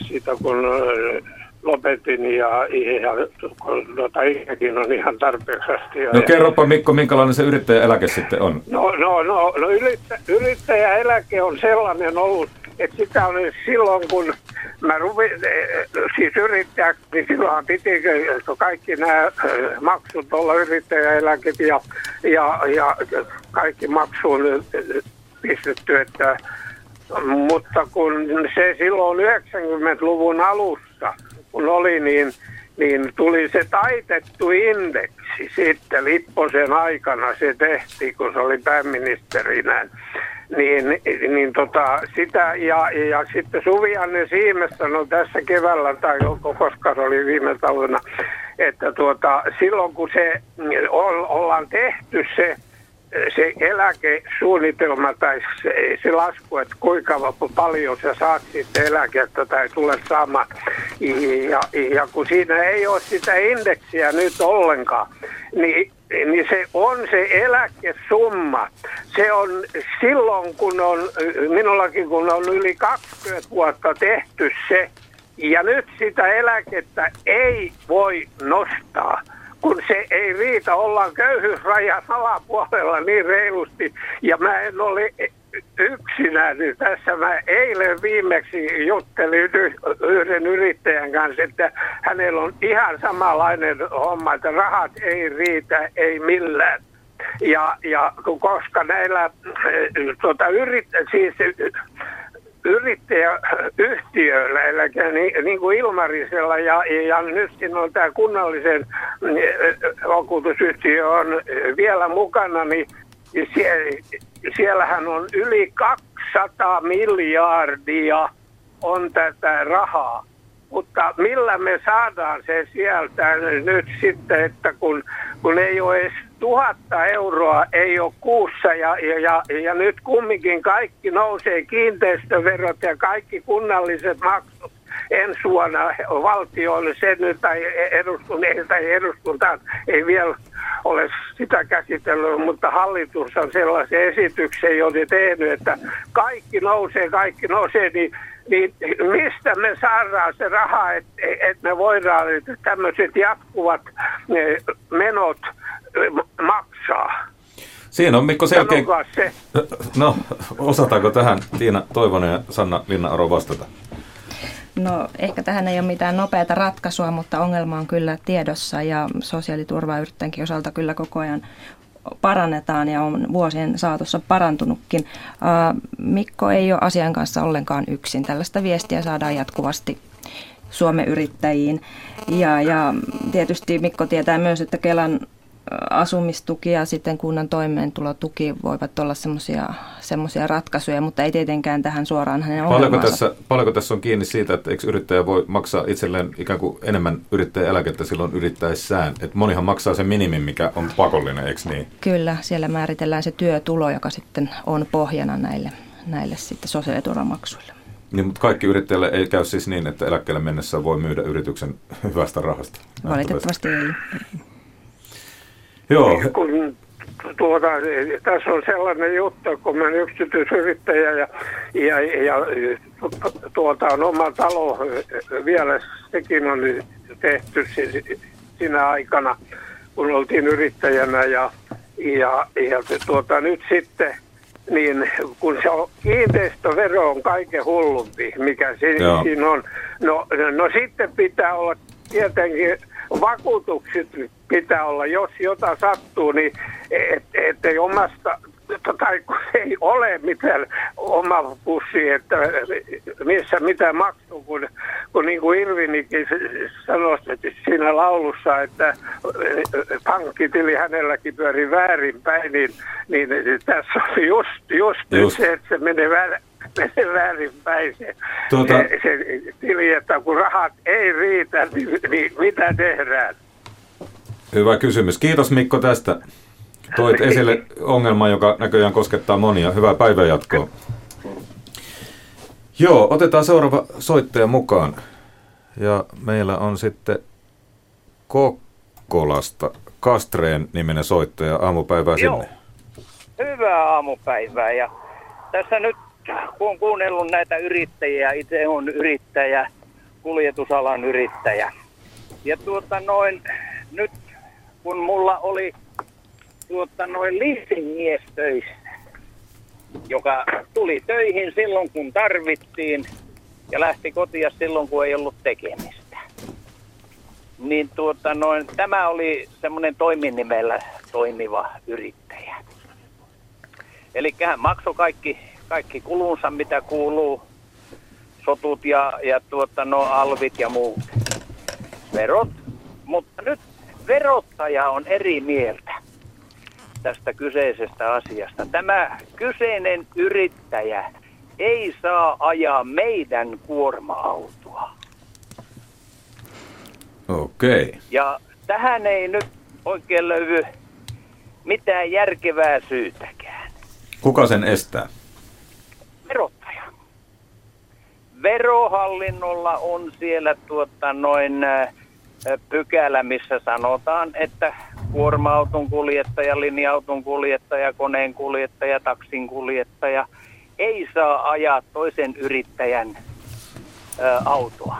sitä kun lopetin ja, ja tuota, ikäkin on ihan tarpeeksi asti. No kerropa Mikko, minkälainen se yrittäjäeläke sitten on? No, no, no, no yrittä, yrittäjäeläke on sellainen ollut, että sitä on silloin kun mä ruvin, siis yrittäjäksi, niin silloinhan piti kaikki nämä äh, maksut olla yrittäjäeläket ja, ja, ja kaikki maksuun pistetty, että mutta kun se silloin 90-luvun alussa, kun oli, niin, niin tuli se taitettu indeksi sitten Lipposen aikana se tehtiin, kun se oli pääministerinä. Niin, niin tota, sitä, ja, ja sitten Suvianne Siimes sanoi tässä keväällä, tai koska se oli viime talvena, että tuota, silloin kun se ollaan tehty se se eläkesuunnitelma tai se, se lasku, että kuinka paljon sä saat sitten eläkettä tai tulee sama. Ja, ja kun siinä ei ole sitä indeksiä nyt ollenkaan, niin, niin se on se eläkesumma. Se on silloin, kun on, minullakin kun on yli 20 vuotta tehty se, ja nyt sitä eläkettä ei voi nostaa kun se ei riitä, ollaan köyhyysrajan alapuolella niin reilusti. Ja mä en ole yksinään, niin tässä mä eilen viimeksi juttelin yhden yrittäjän kanssa, että hänellä on ihan samanlainen homma, että rahat ei riitä, ei millään. Ja, ja koska näillä tuota, yrit, siis yrittäjäyhtiöillä, eli niin, niin kuin Ilmarisella ja, ja nyt siinä on tämä kunnallisen vakuutusyhtiö on vielä mukana, niin sie, siellähän on yli 200 miljardia on tätä rahaa. Mutta millä me saadaan se sieltä nyt sitten, että kun, kun ei ole edes tuhatta euroa ei ole kuussa ja, ja, ja, ja nyt kumminkin kaikki nousee kiinteistöverot ja kaikki kunnalliset maksut ensi vuonna valtioille sen tai eduskunta, tai eduskunta ei vielä ole sitä käsitellyt, mutta hallitus on sellaisen esityksen jo tehnyt, että kaikki nousee, kaikki nousee, niin niin mistä me saadaan se raha, että et me voidaan että tämmöiset jatkuvat menot maksaa? Siinä on Mikko selkeä... Se. No, osataanko tähän Tiina Toivonen ja Sanna Linna-Aro vastata? No ehkä tähän ei ole mitään nopeata ratkaisua, mutta ongelma on kyllä tiedossa ja sosiaaliturvayrittäjänkin osalta kyllä koko ajan parannetaan ja on vuosien saatossa parantunutkin. Mikko ei ole asian kanssa ollenkaan yksin. Tällaista viestiä saadaan jatkuvasti Suomen yrittäjiin. Ja, ja tietysti Mikko tietää myös, että Kelan asumistuki ja sitten kunnan toimeentulotuki voivat olla semmoisia ratkaisuja, mutta ei tietenkään tähän suoraan hänen paljonko tässä, paljonko tässä on kiinni siitä, että eikö yrittäjä voi maksaa itselleen ikään kuin enemmän yrittäjäeläkettä silloin yrittäessään? Että monihan maksaa sen minimin, mikä on pakollinen, eikö niin? Kyllä, siellä määritellään se työtulo, joka sitten on pohjana näille, näille sitten sosiaaliturvamaksuille. Niin, mutta kaikki yrittäjille ei käy siis niin, että eläkkeelle mennessä voi myydä yrityksen hyvästä rahasta. Valitettavasti ei. Joo. Kun tuota, tässä on sellainen juttu, kun mä olen yksityisyrittäjä ja, ja, ja tuota, on oma talo vielä, sekin on tehty siinä aikana, kun oltiin yrittäjänä ja, ja, ja tuota, nyt sitten niin kun se on, kiinteistövero on kaiken hullumpi, mikä siinä, siinä on. No, no sitten pitää olla tietenkin vakuutukset pitää olla, jos jota sattuu, niin ettei et omasta, tai kun ei ole mitään oma pussi, että missä mitä maksuu, kun, kun niin kuin Irvinikin sanoi siinä laulussa, että pankkitili hänelläkin pyöri väärinpäin, niin, niin tässä on just, just, just. se, että se menee menee väärinpäin se, tuota... se, se tili, että kun rahat ei riitä, niin, niin mitä tehdään? Hyvä kysymys. Kiitos Mikko tästä. Toit esille ongelman, joka näköjään koskettaa monia. Hyvää päivänjatkoa. Joo, otetaan seuraava soittaja mukaan. Ja meillä on sitten Kokkolasta Kastreen niminen soittaja. Aamupäivää sinne. Joo. Hyvää aamupäivää. Ja tässä nyt kun on kuunnellut näitä yrittäjiä, itse on yrittäjä, kuljetusalan yrittäjä. Ja tuota noin, nyt kun mulla oli tuota noin leasingmies töissä, joka tuli töihin silloin kun tarvittiin ja lähti kotia silloin kun ei ollut tekemistä. Niin tuota noin, tämä oli semmoinen toiminimellä toimiva yrittäjä. Eli hän maksoi kaikki, kaikki kulunsa, mitä kuuluu, sotut ja, ja tuota, no, alvit ja muut verot. Mutta nyt verottaja on eri mieltä tästä kyseisestä asiasta. Tämä kyseinen yrittäjä ei saa ajaa meidän kuorma-autoa. Okei. Okay. Ja tähän ei nyt oikein löydy mitään järkevää syytäkään. Kuka sen estää? Verottaja. Verohallinnolla on siellä tuota noin pykälä, missä sanotaan, että kuorma-auton kuljettaja, linja-auton kuljettaja, koneen kuljettaja, taksin kuljettaja ei saa ajaa toisen yrittäjän ä, autoa.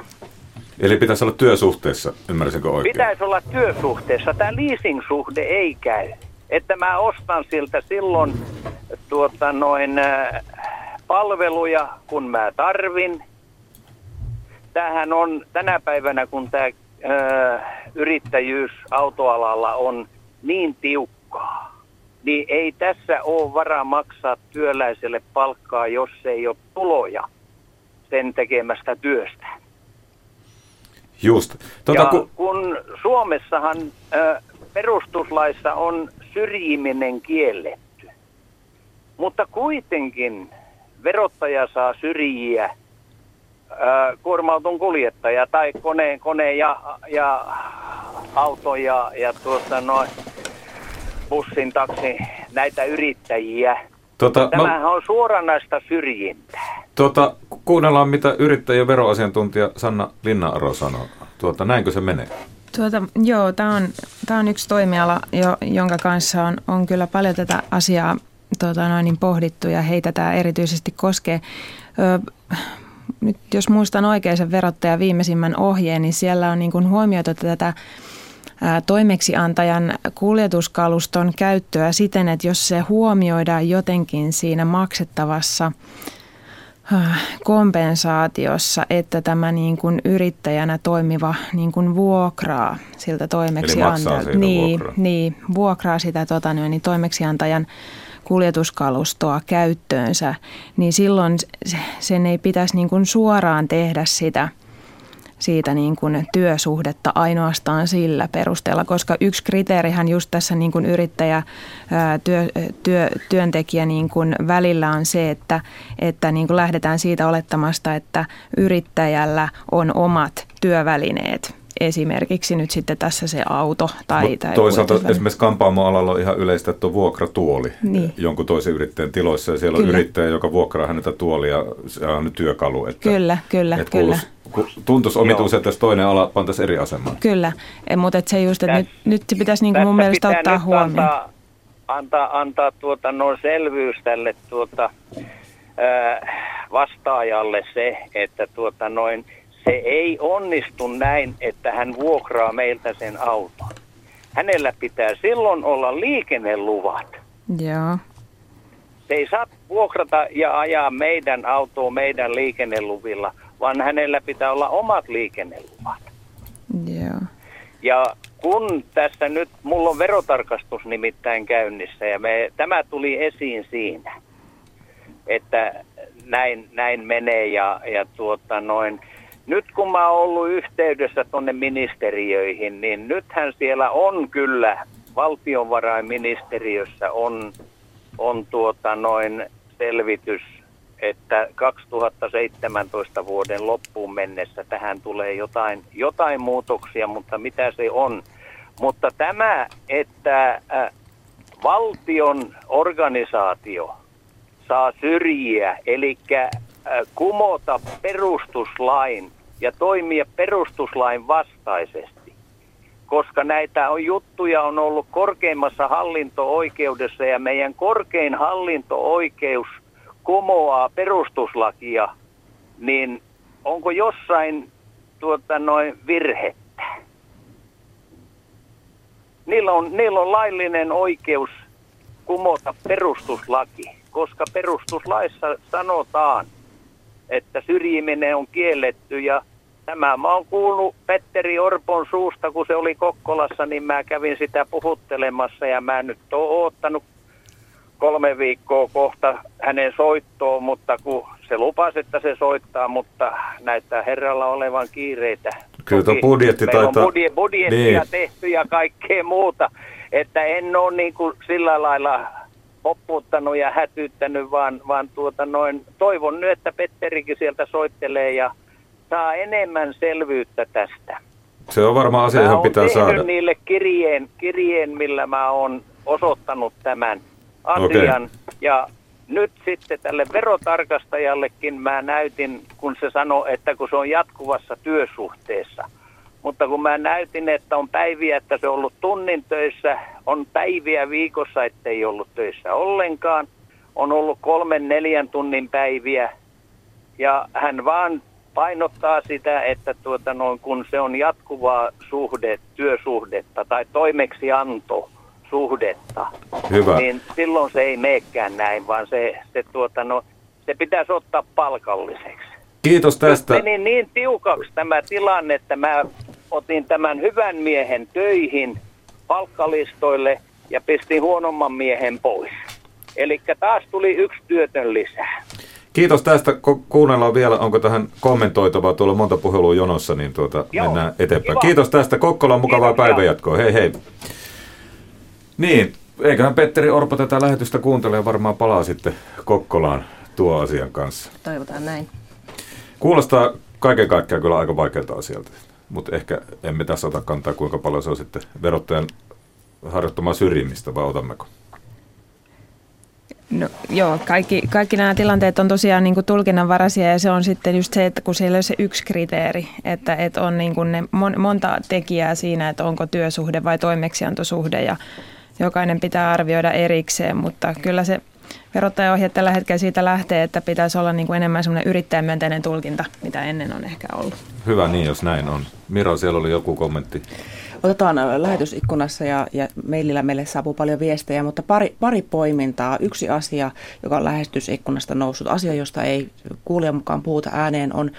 Eli pitäisi olla työsuhteessa, ymmärsinkö oikein? Pitäisi olla työsuhteessa. Tämä leasing-suhde ei käy. Että mä ostan siltä silloin tuota, noin, palveluja, kun mä tarvin. Tämähän on tänä päivänä, kun tämä yrittäjyys autoalalla on niin tiukkaa, niin ei tässä ole varaa maksaa työläiselle palkkaa, jos ei ole tuloja sen tekemästä työstä. Just. Tuota, ja kun... kun Suomessahan ö, perustuslaissa on syrjiminen kielletty, mutta kuitenkin verottaja saa syrjiä kuorma-auton kuljettaja tai koneen, kone ja, ja auto ja, ja tuota noin bussin, taksi, näitä yrittäjiä. Tota, Tämähän mä... on suoranaista syrjintää. Tota, kuunnellaan, mitä yrittäjä veroasiantuntija Sanna Linna-Aro sanoo. Tuota, näinkö se menee? Tuota, joo, tämä on, tää on yksi toimiala, jo, jonka kanssa on, on kyllä paljon tätä asiaa tuota, noin, niin pohdittu ja heitä tämä erityisesti koskee. Ö, nyt jos muistan oikein sen verottajan viimeisimmän ohjeen, niin siellä on niin kuin huomioitu tätä toimeksiantajan kuljetuskaluston käyttöä siten, että jos se huomioidaan jotenkin siinä maksettavassa kompensaatiossa, että tämä niin kuin yrittäjänä toimiva niin kuin vuokraa siltä toimeksiantajalta. Niin, vuokraa. niin, vuokraa sitä tota, niin toimeksiantajan kuljetuskalustoa käyttöönsä, niin silloin sen ei pitäisi niin kuin suoraan tehdä sitä – siitä niin kuin työsuhdetta ainoastaan sillä perusteella, koska yksi kriteerihän just tässä niin kuin yrittäjä, työ, työ, työntekijä niin kuin välillä on se, että, että niin kuin lähdetään siitä olettamasta, että yrittäjällä on omat työvälineet esimerkiksi nyt sitten tässä se auto tai, tai Toisaalta esimerkiksi kampaamoalalla on ihan yleistä, että on vuokratuoli niin. jonkun toisen yrittäjän tiloissa ja siellä kyllä. on yrittäjä, joka vuokraa häneltä tuolia, se on nyt työkalu. Että, kyllä, kyllä, että kyllä. Kuulus, tuntuisi omituisen, että tässä toinen ala pantaisi eri asemaan. Kyllä, e, mutta se just, että nyt, nyt se pitäisi niin kuin mun mielestä ottaa huomioon. Antaa, antaa, antaa tuota, no selvyys tälle tuota, vastaajalle se, että tuota, noin – se ei onnistu näin, että hän vuokraa meiltä sen auton. Hänellä pitää silloin olla liikenneluvat. Joo. Se ei saa vuokrata ja ajaa meidän autoa meidän liikenneluvilla, vaan hänellä pitää olla omat liikenneluvat. Joo. Ja kun tässä nyt, mulla on verotarkastus nimittäin käynnissä ja me, tämä tuli esiin siinä, että näin, näin menee ja, ja tuota noin, nyt kun mä oon ollut yhteydessä tuonne ministeriöihin, niin nythän siellä on kyllä, valtionvarainministeriössä on, on tuota noin selvitys, että 2017 vuoden loppuun mennessä tähän tulee jotain, jotain muutoksia, mutta mitä se on. Mutta tämä, että äh, valtion organisaatio saa syrjiä, eli äh, kumota perustuslain ja toimia perustuslain vastaisesti. Koska näitä on juttuja on ollut korkeimmassa hallinto-oikeudessa ja meidän korkein hallinto-oikeus kumoaa perustuslakia, niin onko jossain tuota noin virhettä? Niillä on, niillä on laillinen oikeus kumota perustuslaki, koska perustuslaissa sanotaan, että syrjiminen on kielletty ja Tämä mä oon kuullut Petteri Orpon suusta, kun se oli Kokkolassa, niin mä kävin sitä puhuttelemassa ja mä nyt oon ottanut kolme viikkoa kohta hänen soittoon, mutta kun se lupasi, että se soittaa, mutta näyttää herralla olevan kiireitä. Kyllä tuo budjetti Meillä taitaa... on budje- budjettia niin. tehty ja kaikkea muuta, että en ole niin kuin sillä lailla poppuuttanut ja hätyttänyt, vaan, vaan tuota noin, toivon nyt, että Petterikin sieltä soittelee ja saa enemmän selvyyttä tästä. Se on varmaan asia, johon pitää saada. niille kirjeen, kirjeen, millä mä oon osoittanut tämän asian. Okay. Ja nyt sitten tälle verotarkastajallekin mä näytin, kun se sanoi, että kun se on jatkuvassa työsuhteessa. Mutta kun mä näytin, että on päiviä, että se on ollut tunnin töissä, on päiviä viikossa, ettei ollut töissä ollenkaan. On ollut kolmen, neljän tunnin päiviä. Ja hän vaan painottaa sitä, että tuota noin, kun se on jatkuvaa suhde, työsuhdetta tai toimeksianto suhdetta, Hyvä. niin silloin se ei meekään näin, vaan se, se, tuota, no, se pitäisi ottaa palkalliseksi. Kiitos tästä. Nyt meni niin tiukaksi tämä tilanne, että mä otin tämän hyvän miehen töihin palkkalistoille ja pistin huonomman miehen pois. Eli taas tuli yksi työtön lisää. Kiitos tästä. Ku- kuunnellaan vielä, onko tähän kommentoitavaa. Tuolla monta puhelua jonossa, niin tuota, Joo. mennään eteenpäin. Kiva. Kiitos tästä. Kokkola mukavaa päivänjatkoa. Hei hei. Niin, eiköhän Petteri Orpo tätä lähetystä kuuntele varmaan palaa sitten Kokkolaan tuo asian kanssa. Toivotaan näin. Kuulostaa kaiken kaikkiaan kyllä aika vaikealta asialta, mutta ehkä emme tässä ota kantaa, kuinka paljon se on sitten verottajan harjoittamaa syrjimistä, vai otammeko? No, joo, kaikki, kaikki nämä tilanteet on tosiaan niin tulkinnanvaraisia ja se on sitten just se, että kun siellä on se yksi kriteeri, että, että on niin kuin ne mon, monta tekijää siinä, että onko työsuhde vai toimeksiantosuhde ja jokainen pitää arvioida erikseen, mutta kyllä se verottajaohje tällä hetkellä siitä lähtee, että pitäisi olla niin kuin enemmän semmoinen yrittäjämyönteinen tulkinta, mitä ennen on ehkä ollut. Hyvä niin, jos näin on. Miro, siellä oli joku kommentti. Otetaan lähetysikkunassa ja, ja mailillä meille saapuu paljon viestejä, mutta pari, pari poimintaa. Yksi asia, joka on lähetysikkunasta noussut, asia, josta ei kuulijan mukaan puhuta ääneen, on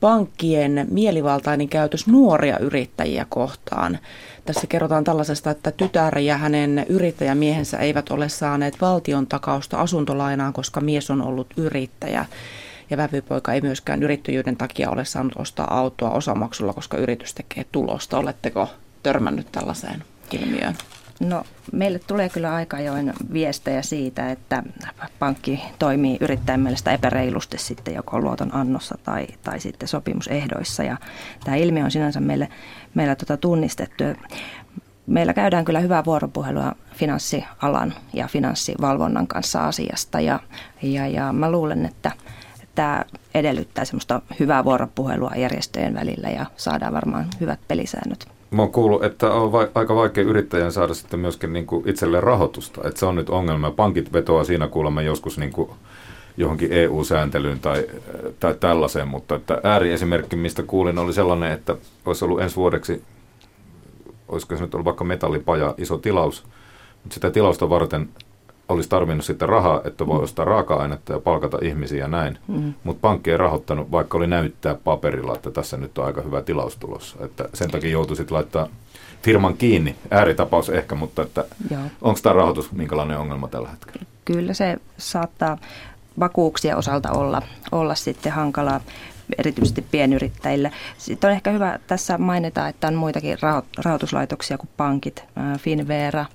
pankkien mielivaltainen käytös nuoria yrittäjiä kohtaan. Tässä kerrotaan tällaisesta, että tytär ja hänen yrittäjämiehensä eivät ole saaneet valtion takausta asuntolainaan, koska mies on ollut yrittäjä. Ja vävypoika ei myöskään yrittäjyyden takia ole saanut ostaa autoa osamaksulla, koska yritys tekee tulosta. Oletteko törmännyt tällaiseen ilmiöön? No, meille tulee kyllä aika ajoin viestejä siitä, että pankki toimii yrittäjän mielestä epäreilusti sitten joko luoton annossa tai, tai sitten sopimusehdoissa. Ja tämä ilmiö on sinänsä meille, meillä tota tunnistettu. Meillä käydään kyllä hyvää vuoropuhelua finanssialan ja finanssivalvonnan kanssa asiasta ja, ja, ja mä luulen, että tämä edellyttää semmoista hyvää vuoropuhelua järjestöjen välillä ja saadaan varmaan hyvät pelisäännöt Mä oon kuullut, että on va- aika vaikea yrittäjän saada sitten myöskin niin kuin itselleen rahoitusta. Että se on nyt ongelma. Pankit vetoaa siinä kuulemma joskus niin kuin johonkin EU-sääntelyyn tai, tai tällaiseen, mutta että ääriesimerkki, mistä kuulin, oli sellainen, että olisi ollut ensi vuodeksi, olisiko se nyt ollut vaikka metallipaja, iso tilaus, mutta sitä tilausta varten olisi tarvinnut sitten rahaa, että voi mm. ostaa raaka-ainetta ja palkata ihmisiä ja näin. Mm. Mutta pankki ei rahoittanut, vaikka oli näyttää paperilla, että tässä nyt on aika hyvä tilaus tulossa. Että sen takia joutui sitten laittaa firman kiinni. Ääritapaus ehkä, mutta että onko tämä rahoitus minkälainen ongelma tällä hetkellä? Kyllä se saattaa vakuuksia osalta olla, olla sitten hankalaa erityisesti pienyrittäjille. Sitten on ehkä hyvä tässä mainita, että on muitakin rahoituslaitoksia kuin pankit, Finvera,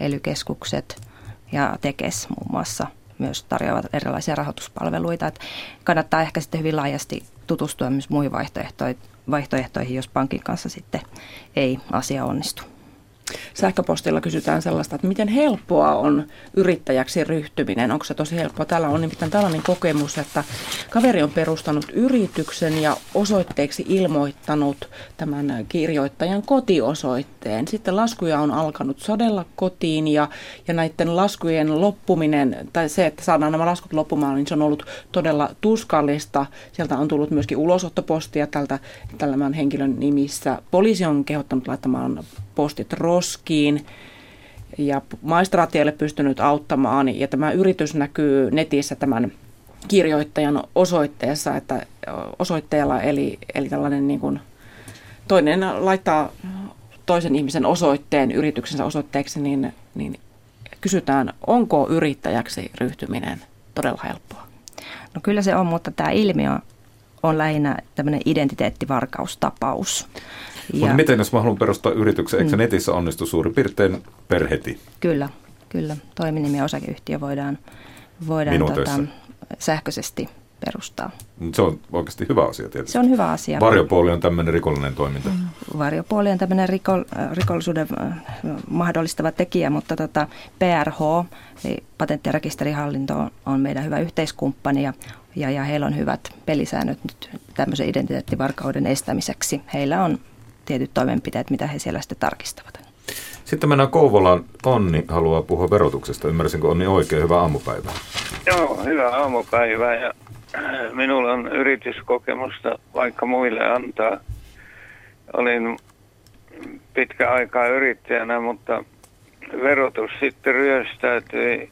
elykeskukset – ja Tekes muun muassa myös tarjoavat erilaisia rahoituspalveluita. Että kannattaa ehkä sitten hyvin laajasti tutustua myös muihin vaihtoehtoihin, jos pankin kanssa sitten ei asia onnistu. Sähköpostilla kysytään sellaista, että miten helppoa on yrittäjäksi ryhtyminen. Onko se tosi helppoa? Täällä on nimittäin tällainen kokemus, että kaveri on perustanut yrityksen ja osoitteeksi ilmoittanut tämän kirjoittajan kotiosoitteen. Sitten laskuja on alkanut sadella kotiin ja, ja näiden laskujen loppuminen, tai se, että saadaan nämä laskut loppumaan, niin se on ollut todella tuskallista. Sieltä on tullut myöskin ulosottopostia tältä, tämän henkilön nimissä. Poliisi on kehottanut laittamaan postit roskiin ja maistraatti ei ole pystynyt auttamaan ja tämä yritys näkyy netissä tämän kirjoittajan osoitteessa, että osoitteella eli, eli tällainen niin kuin toinen laittaa toisen ihmisen osoitteen yrityksensä osoitteeksi, niin, niin kysytään, onko yrittäjäksi ryhtyminen todella helppoa? No kyllä se on, mutta tämä ilmiö on lähinnä tämmöinen identiteettivarkaustapaus. Mutta miten jos mä haluan perustaa yrityksen, eikö mm. netissä onnistu suurin piirtein per heti? Kyllä, kyllä. Toiminimi ja osakeyhtiö voidaan, voidaan tota, sähköisesti perustaa. Se on oikeasti hyvä asia tietysti. Se on hyvä asia. Varjopuoli on tämmöinen rikollinen toiminta. Mm. Varjopuoli on tämmöinen riko, rikollisuuden äh, mahdollistava tekijä, mutta tota, PRH, eli patentti- ja rekisterihallinto, on, on meidän hyvä yhteiskumppani ja, ja, ja heillä on hyvät pelisäännöt nyt tämmöisen identiteettivarkauden estämiseksi. Heillä on tietyt toimenpiteet, mitä he siellä sitten tarkistavat. Sitten mennään Kouvolaan. Onni haluaa puhua verotuksesta. Ymmärsinkö Onni oikein? Hyvää aamupäivää. Joo, hyvää aamupäivää. Ja äh, minulla on yrityskokemusta vaikka muille antaa. Olin pitkä aikaa yrittäjänä, mutta verotus sitten ryöstäytyi.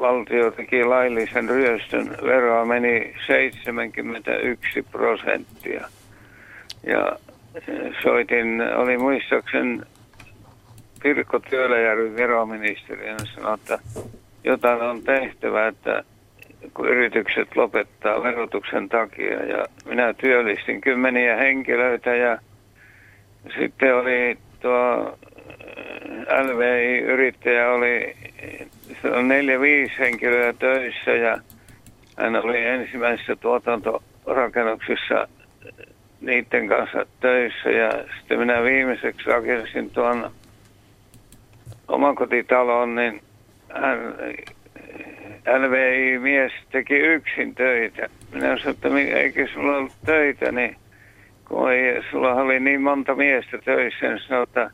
Valtio teki laillisen ryöstön. Veroa meni 71 prosenttia. Ja soitin, oli muistaakseni Pirkko Työläjärvi veroministeriön sanoi, että jotain on tehtävä, että kun yritykset lopettaa verotuksen takia. Ja minä työllistin kymmeniä henkilöitä ja sitten oli tuo LVI-yrittäjä oli neljä viisi henkilöä töissä ja hän oli ensimmäisessä tuotantorakennuksessa niiden kanssa töissä ja sitten minä viimeiseksi rakensin tuon omakotitalon, niin hän, LVI-mies teki yksin töitä. Minä sanoin, että eikö sulla ollut töitä, niin kun ei, sulla oli niin monta miestä töissä, niin sanoi, että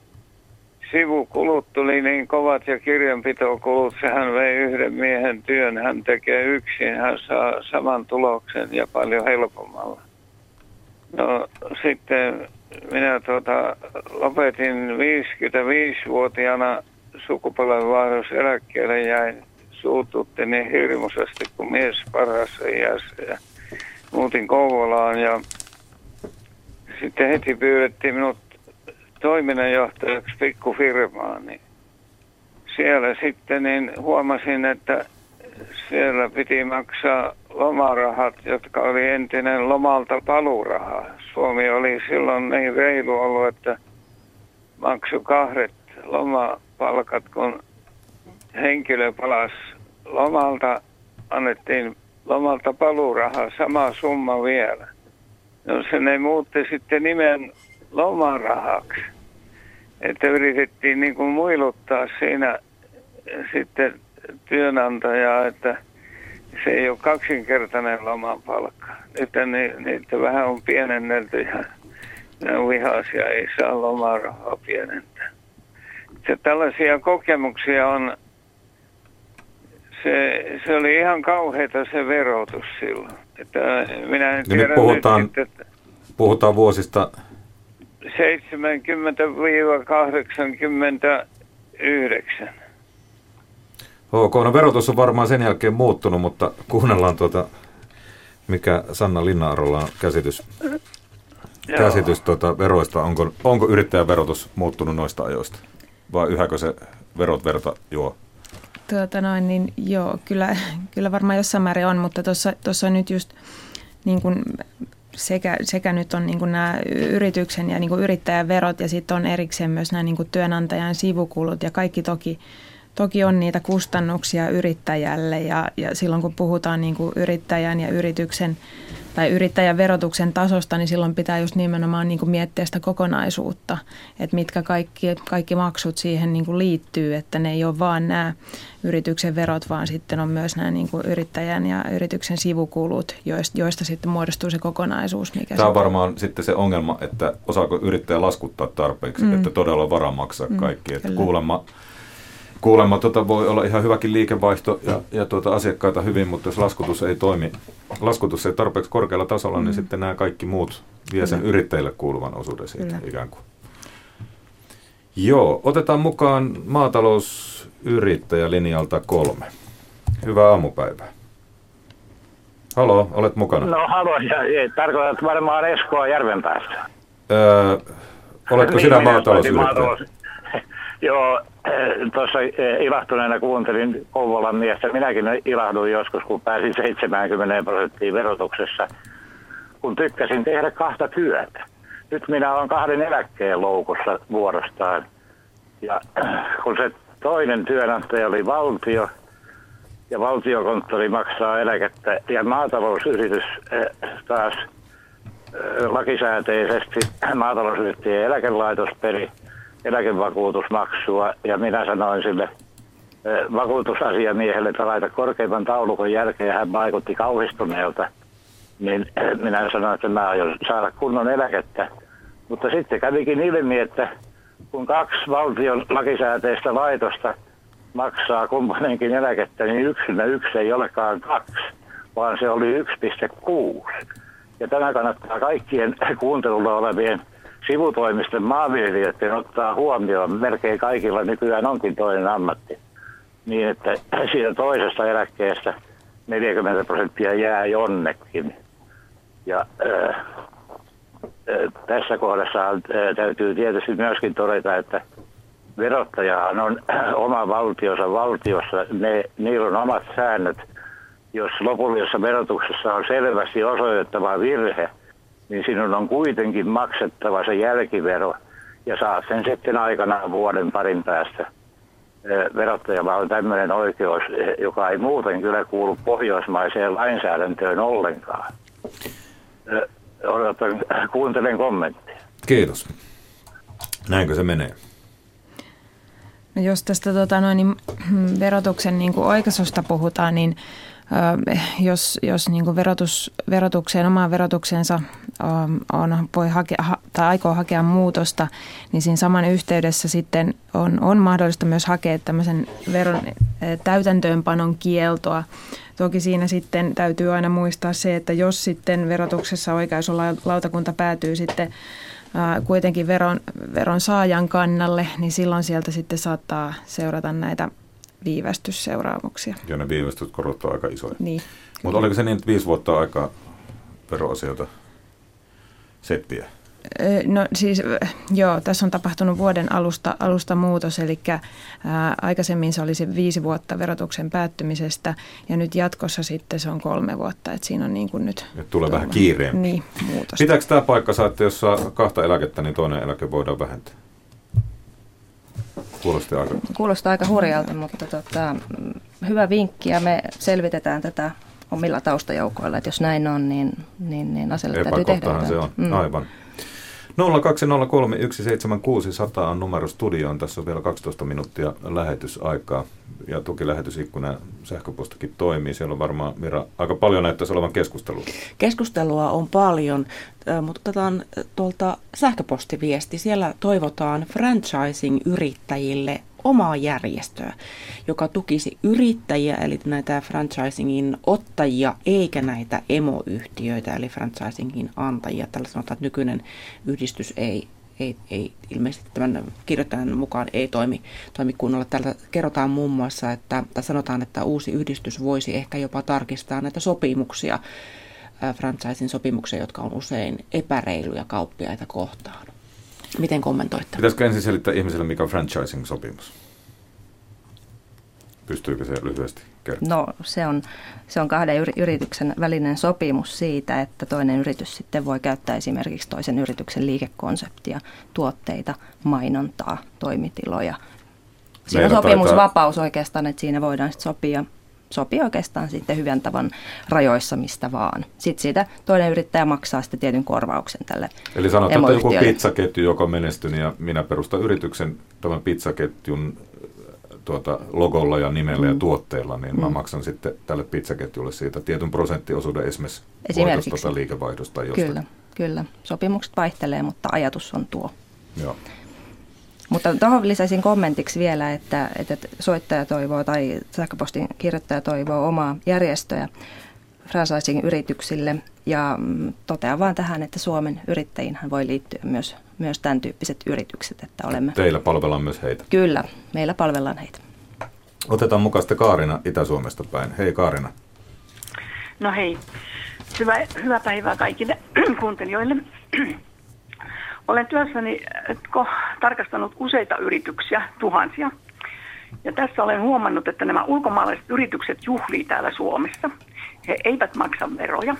sivukulut tuli niin kovat ja kirjanpitokulut, sehän vei yhden miehen työn. Hän tekee yksin, hän saa saman tuloksen ja paljon helpommalla. No sitten minä tuota, lopetin 55-vuotiaana sukupolvenvaihdoseläkkeelle jäin suututti niin hirmuisesti kuin mies parhaassa iässä ja muutin Kouvolaan. Ja sitten heti pyydettiin minut toiminnanjohtajaksi pikkufirmaan, niin siellä sitten niin huomasin, että siellä piti maksaa lomarahat, jotka oli entinen lomalta paluuraha. Suomi oli silloin niin reilu ollut, että maksu kahdet lomapalkat, kun henkilö palasi lomalta, annettiin lomalta paluurahaa, sama summa vielä. No se ne muutti sitten nimen lomarahaksi. Että yritettiin niin kuin muiluttaa siinä sitten työnantajaa, että se ei ole kaksinkertainen lomapalkka. Nyt ni, niitä vähän on pienennelty ja ne on vihaisia, ei saa lomarahaa pienentää. Se tällaisia kokemuksia on, se, se oli ihan kauheita se verotus silloin. Että minä en tiedä nyt puhutaan, nyt, että puhutaan vuosista 70-89. Ok, no verotus on varmaan sen jälkeen muuttunut, mutta kuunnellaan tuota, mikä Sanna Linnaarolla on käsitys, käsitys tuota veroista. Onko, onko yrittäjän verotus muuttunut noista ajoista? Vai yhäkö se verot verta juo? Tuota noin, niin joo, kyllä, kyllä varmaan jossain määrin on, mutta tuossa on nyt just niin kuin sekä, sekä nyt on niin nämä yrityksen ja niin yrittäjän verot ja sitten on erikseen myös nämä niin työnantajan sivukulut ja kaikki toki, toki on niitä kustannuksia yrittäjälle ja, ja silloin kun puhutaan niin kuin yrittäjän ja yrityksen tai yrittäjän verotuksen tasosta, niin silloin pitää just nimenomaan niin kuin miettiä sitä kokonaisuutta, että mitkä kaikki, kaikki maksut siihen niin kuin liittyy, että ne ei ole vaan nämä yrityksen verot, vaan sitten on myös nämä niin kuin yrittäjän ja yrityksen sivukulut, joista, joista sitten muodostuu se kokonaisuus. Mikä Tämä on varmaan sitten se ongelma, että osaako yrittäjä laskuttaa tarpeeksi, mm. että todella on varaa maksaa mm, kaikki. Että kuulemma kuulemma tota voi olla ihan hyväkin liikevaihto ja, ja tuota asiakkaita hyvin, mutta jos laskutus ei toimi, laskutus ei tarpeeksi korkealla tasolla, niin mm. niin sitten nämä kaikki muut vie sen Kyllä. yrittäjille kuuluvan osuuden siitä Kyllä. ikään kuin. Joo, otetaan mukaan maatalousyrittäjä linjalta kolme. Hyvää aamupäivää. Halo, olet mukana. No halo, ja, tarkoitat varmaan Eskoa Järvenpäästä. Öö, oletko niin, sinä maatalousyrittäjä? Maatalous. Joo, eh, tuossa eh, ilahtuneena kuuntelin Kouvolan miestä. Minäkin ilahduin joskus, kun pääsin 70 prosenttiin verotuksessa, kun tykkäsin tehdä kahta työtä. Nyt minä olen kahden eläkkeen loukussa vuorostaan. Ja kun se toinen työnantaja oli valtio, ja valtiokonttori maksaa eläkettä, ja maatalousyritys eh, taas lakisääteisesti maatalousyrittäjien eläkelaitos peri eläkevakuutusmaksua ja minä sanoin sille vakuutusasiamiehelle, että laita korkeimman taulukon jälkeen hän vaikutti kauhistuneelta. Niin minä sanoin, että mä aion saada kunnon eläkettä. Mutta sitten kävikin ilmi, että kun kaksi valtion lakisääteistä laitosta maksaa kumpainenkin eläkettä, niin yksinä yksi ei olekaan kaksi, vaan se oli 1,6. Ja tämä kannattaa kaikkien kuuntelulla olevien sivutoimisten maanviljelijöiden ottaa huomioon, melkein kaikilla nykyään onkin toinen ammatti, niin että siitä toisesta eläkkeestä 40 prosenttia jää jonnekin. Ja ää, ää, tässä kohdassa ää, täytyy tietysti myöskin todeta, että verottajahan on oma valtiossa valtiossa, ne, niillä on omat säännöt. Jos lopullisessa verotuksessa on selvästi osoitettava virhe, niin sinun on kuitenkin maksettava se jälkivero ja saat sen sitten aikanaan vuoden parin päästä. Verottajalla on tämmöinen oikeus, joka ei muuten kyllä kuulu pohjoismaiseen lainsäädäntöön ollenkaan. Odotan, kuuntelen kommentteja. Kiitos. Näinkö se menee? No jos tästä tota, noin, niin, verotuksen niin kuin oikaisusta puhutaan, niin jos, jos niin kuin verotus, verotukseen, omaan verotuksensa on, voi hakea, tai aikoo hakea muutosta, niin siinä saman yhteydessä sitten on, on mahdollista myös hakea tämmöisen veron täytäntöönpanon kieltoa. Toki siinä sitten täytyy aina muistaa se, että jos sitten verotuksessa oikaisulautakunta päätyy sitten kuitenkin veron, veron saajan kannalle, niin silloin sieltä sitten saattaa seurata näitä viivästysseuraamuksia. Ja ne viivästyskorot on aika isoja. Niin. Mutta oliko se niin, että viisi vuotta aikaa veroasioita settiä? No siis joo, tässä on tapahtunut vuoden alusta, alusta muutos, eli ää, aikaisemmin se olisi viisi vuotta verotuksen päättymisestä ja nyt jatkossa sitten se on kolme vuotta, että siinä on niin kuin nyt... Nyt tulee vähän kiireempi. Niin, muutos. Pitääkö tämä paikka että jos saa kahta eläkettä, niin toinen eläke voidaan vähentää? Kuulostaa aika... Kuulostaa aika hurjalta, mutta tota, hyvä vinkki ja me selvitetään tätä omilla taustajoukoilla, että jos näin on, niin, niin, niin asialle täytyy tehdä. se on, mm. aivan. 020317600 on numero studioon. Tässä on vielä 12 minuuttia lähetysaikaa ja tukilähetysikkuna sähköpostikin toimii. Siellä on varmaan Mira aika paljon näyttäisi olevan keskustelua. Keskustelua on paljon, mutta otetaan tuolta sähköpostiviesti. Siellä toivotaan franchising-yrittäjille omaa järjestöä, joka tukisi yrittäjiä, eli näitä franchisingin ottajia, eikä näitä emoyhtiöitä, eli franchisingin antajia. Tällä sanotaan, että nykyinen yhdistys ei, ei, ei ilmeisesti tämän kirjoittajan mukaan ei toimi, toimi kunnolla. Täällä kerrotaan muun muassa, että, tai sanotaan, että uusi yhdistys voisi ehkä jopa tarkistaa näitä sopimuksia, franchising sopimuksia, jotka on usein epäreiluja kauppiaita kohtaan. Miten kommentoitte? Pitäisikö ensin selittää ihmiselle, mikä on franchising-sopimus? Pystyykö se lyhyesti kertomaan? No se on, se on kahden yrityksen välinen sopimus siitä, että toinen yritys sitten voi käyttää esimerkiksi toisen yrityksen liikekonseptia, tuotteita, mainontaa, toimitiloja. Siinä on sopimusvapaus taitaa... oikeastaan, että siinä voidaan sitten sopia sopii oikeastaan sitten hyvän tavan rajoissa mistä vaan. Sitten siitä toinen yrittäjä maksaa sitten tietyn korvauksen tälle Eli sanotaan, että joku pizzaketju, joka on menestynyt ja minä perustan yrityksen tämän pizzaketjun tuota, logolla ja nimellä mm. ja tuotteella, niin mm. mä maksan sitten tälle pizzaketjulle siitä tietyn prosenttiosuuden esimerkiksi, esimerkiksi. tai liikevaihdosta. Jostain. Kyllä, kyllä. Sopimukset vaihtelee, mutta ajatus on tuo. Joo. Mutta tuohon lisäisin kommentiksi vielä, että, että soittaja toivoo tai sähköpostin kirjoittaja toivoo omaa järjestöä franchising-yrityksille ja mm, totean vaan tähän, että Suomen yrittäjiinhän voi liittyä myös, myös tämän tyyppiset yritykset. Että olemme... Teillä palvellaan myös heitä. Kyllä, meillä palvellaan heitä. Otetaan mukaan sitten Kaarina Itä-Suomesta päin. Hei Kaarina. No hei. Hyvä, hyvää päivää kaikille kuuntelijoille. Olen työssäni tarkastanut useita yrityksiä, tuhansia. Ja tässä olen huomannut, että nämä ulkomaalaiset yritykset juhlii täällä Suomessa. He eivät maksa veroja.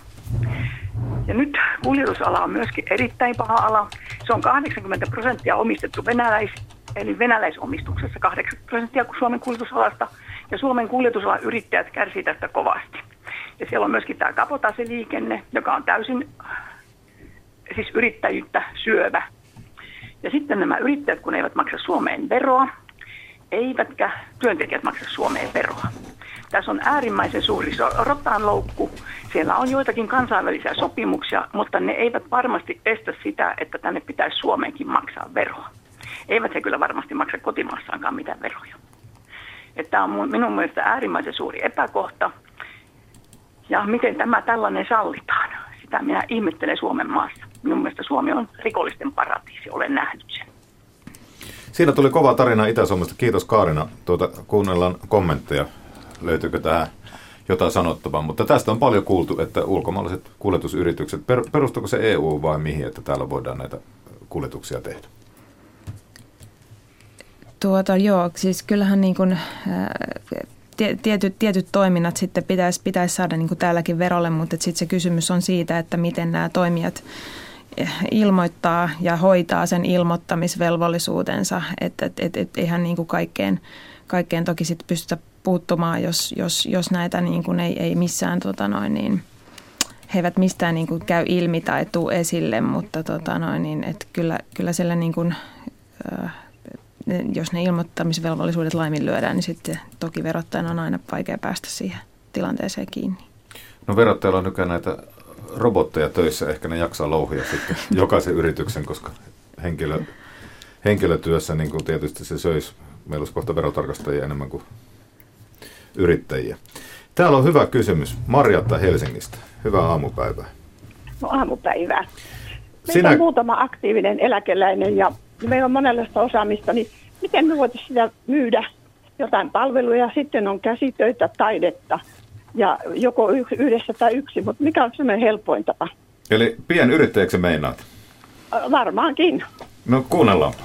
Ja nyt kuljetusala on myöskin erittäin paha ala. Se on 80 prosenttia omistettu venäläis, eli venäläisomistuksessa 80 prosenttia Suomen kuljetusalasta. Ja Suomen kuljetusalan yrittäjät kärsivät tästä kovasti. Ja siellä on myöskin tämä kapotaasiliikenne, joka on täysin siis yrittäjyyttä syövä. Ja sitten nämä yrittäjät, kun eivät maksa Suomeen veroa, eivätkä työntekijät maksa Suomeen veroa. Tässä on äärimmäisen suuri rotaan loukku. Siellä on joitakin kansainvälisiä sopimuksia, mutta ne eivät varmasti estä sitä, että tänne pitäisi Suomeenkin maksaa veroa. Eivät he kyllä varmasti maksa kotimaassaankaan mitään veroja. Tämä on minun mielestä äärimmäisen suuri epäkohta. Ja miten tämä tällainen sallitaan? Sitä minä ihmettelen Suomen maassa. Minun mielestä Suomi on rikollisten paratiisi, olen nähnyt sen. Siinä tuli kova tarina Itä-Suomesta. Kiitos Kaarina. Tuota, kuunnellaan kommentteja. Löytyykö tähän jotain sanottavaa? Mutta tästä on paljon kuultu, että ulkomaalaiset kuljetusyritykset, perustuuko se EU vai mihin, että täällä voidaan näitä kuljetuksia tehdä? Tuota, joo, siis kyllähän niin kuin, tietyt, tietyt toiminnat sitten pitäisi, pitäisi saada niin kuin täälläkin verolle, mutta sitten se kysymys on siitä, että miten nämä toimijat ilmoittaa ja hoitaa sen ilmoittamisvelvollisuutensa, että et, et, et eihän niin kuin kaikkeen, kaikkeen toki sitten pystytä puuttumaan, jos, jos, jos näitä niin kuin ei, ei missään tota noin niin, he eivät mistään niin kuin käy ilmi tai tuu esille, mutta tota noin, niin, että kyllä, kyllä siellä niin kuin, äh, jos ne ilmoittamisvelvollisuudet laiminlyödään, niin sitten toki verottajan on aina vaikea päästä siihen. tilanteeseen kiinni. No verottajalla on nykyään näitä robotteja töissä, ehkä ne jaksaa louhia sitten jokaisen yrityksen, koska henkilö, henkilötyössä niin kuin tietysti se söisi, meillä olisi kohta verotarkastajia enemmän kuin yrittäjiä. Täällä on hyvä kysymys. Marjatta Helsingistä. Hyvää aamupäivää. No aamupäivää. Meillä Sinä... on muutama aktiivinen eläkeläinen ja meillä on monenlaista osaamista, niin miten me voitaisiin sitä myydä jotain palveluja, sitten on käsitöitä, taidetta ja joko yhdessä tai yksi, mutta mikä on semmoinen helpoin tapa? Eli pienyrittäjäksi meinaat? Varmaankin. No kuunnellaanpa.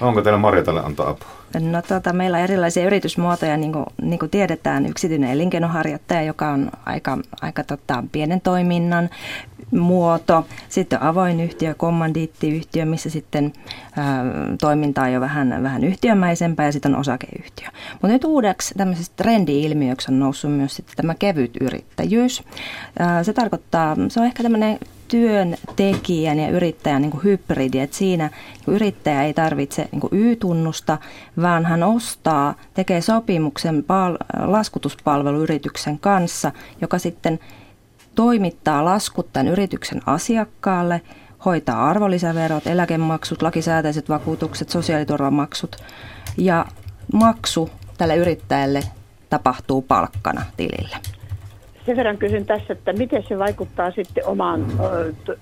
Onko teillä Marjatalle antaa apua? No tota, meillä on erilaisia yritysmuotoja, niin kuin, niin kuin tiedetään, yksityinen elinkeinoharjoittaja, joka on aika, aika tota, pienen toiminnan muoto. Sitten avoin yhtiö, kommandiittiyhtiö, missä sitten ää, toiminta on jo vähän, vähän yhtiömäisempää ja sitten on osakeyhtiö. Mutta nyt uudeksi tämmöisestä trendi-ilmiöksi on noussut myös sitten tämä kevyt yrittäjyys. Ää, se tarkoittaa, se on ehkä tämmöinen työntekijän ja yrittäjän niin kuin hybridi, että siinä niin yrittäjä ei tarvitse niin Y-tunnusta, vaan hän ostaa, tekee sopimuksen pal- laskutuspalveluyrityksen kanssa, joka sitten toimittaa laskut tämän yrityksen asiakkaalle, hoitaa arvonlisäverot, eläkemaksut, lakisääteiset vakuutukset, sosiaaliturvamaksut ja maksu tälle yrittäjälle tapahtuu palkkana tilille. Sen verran kysyn tässä, että miten se vaikuttaa sitten omaan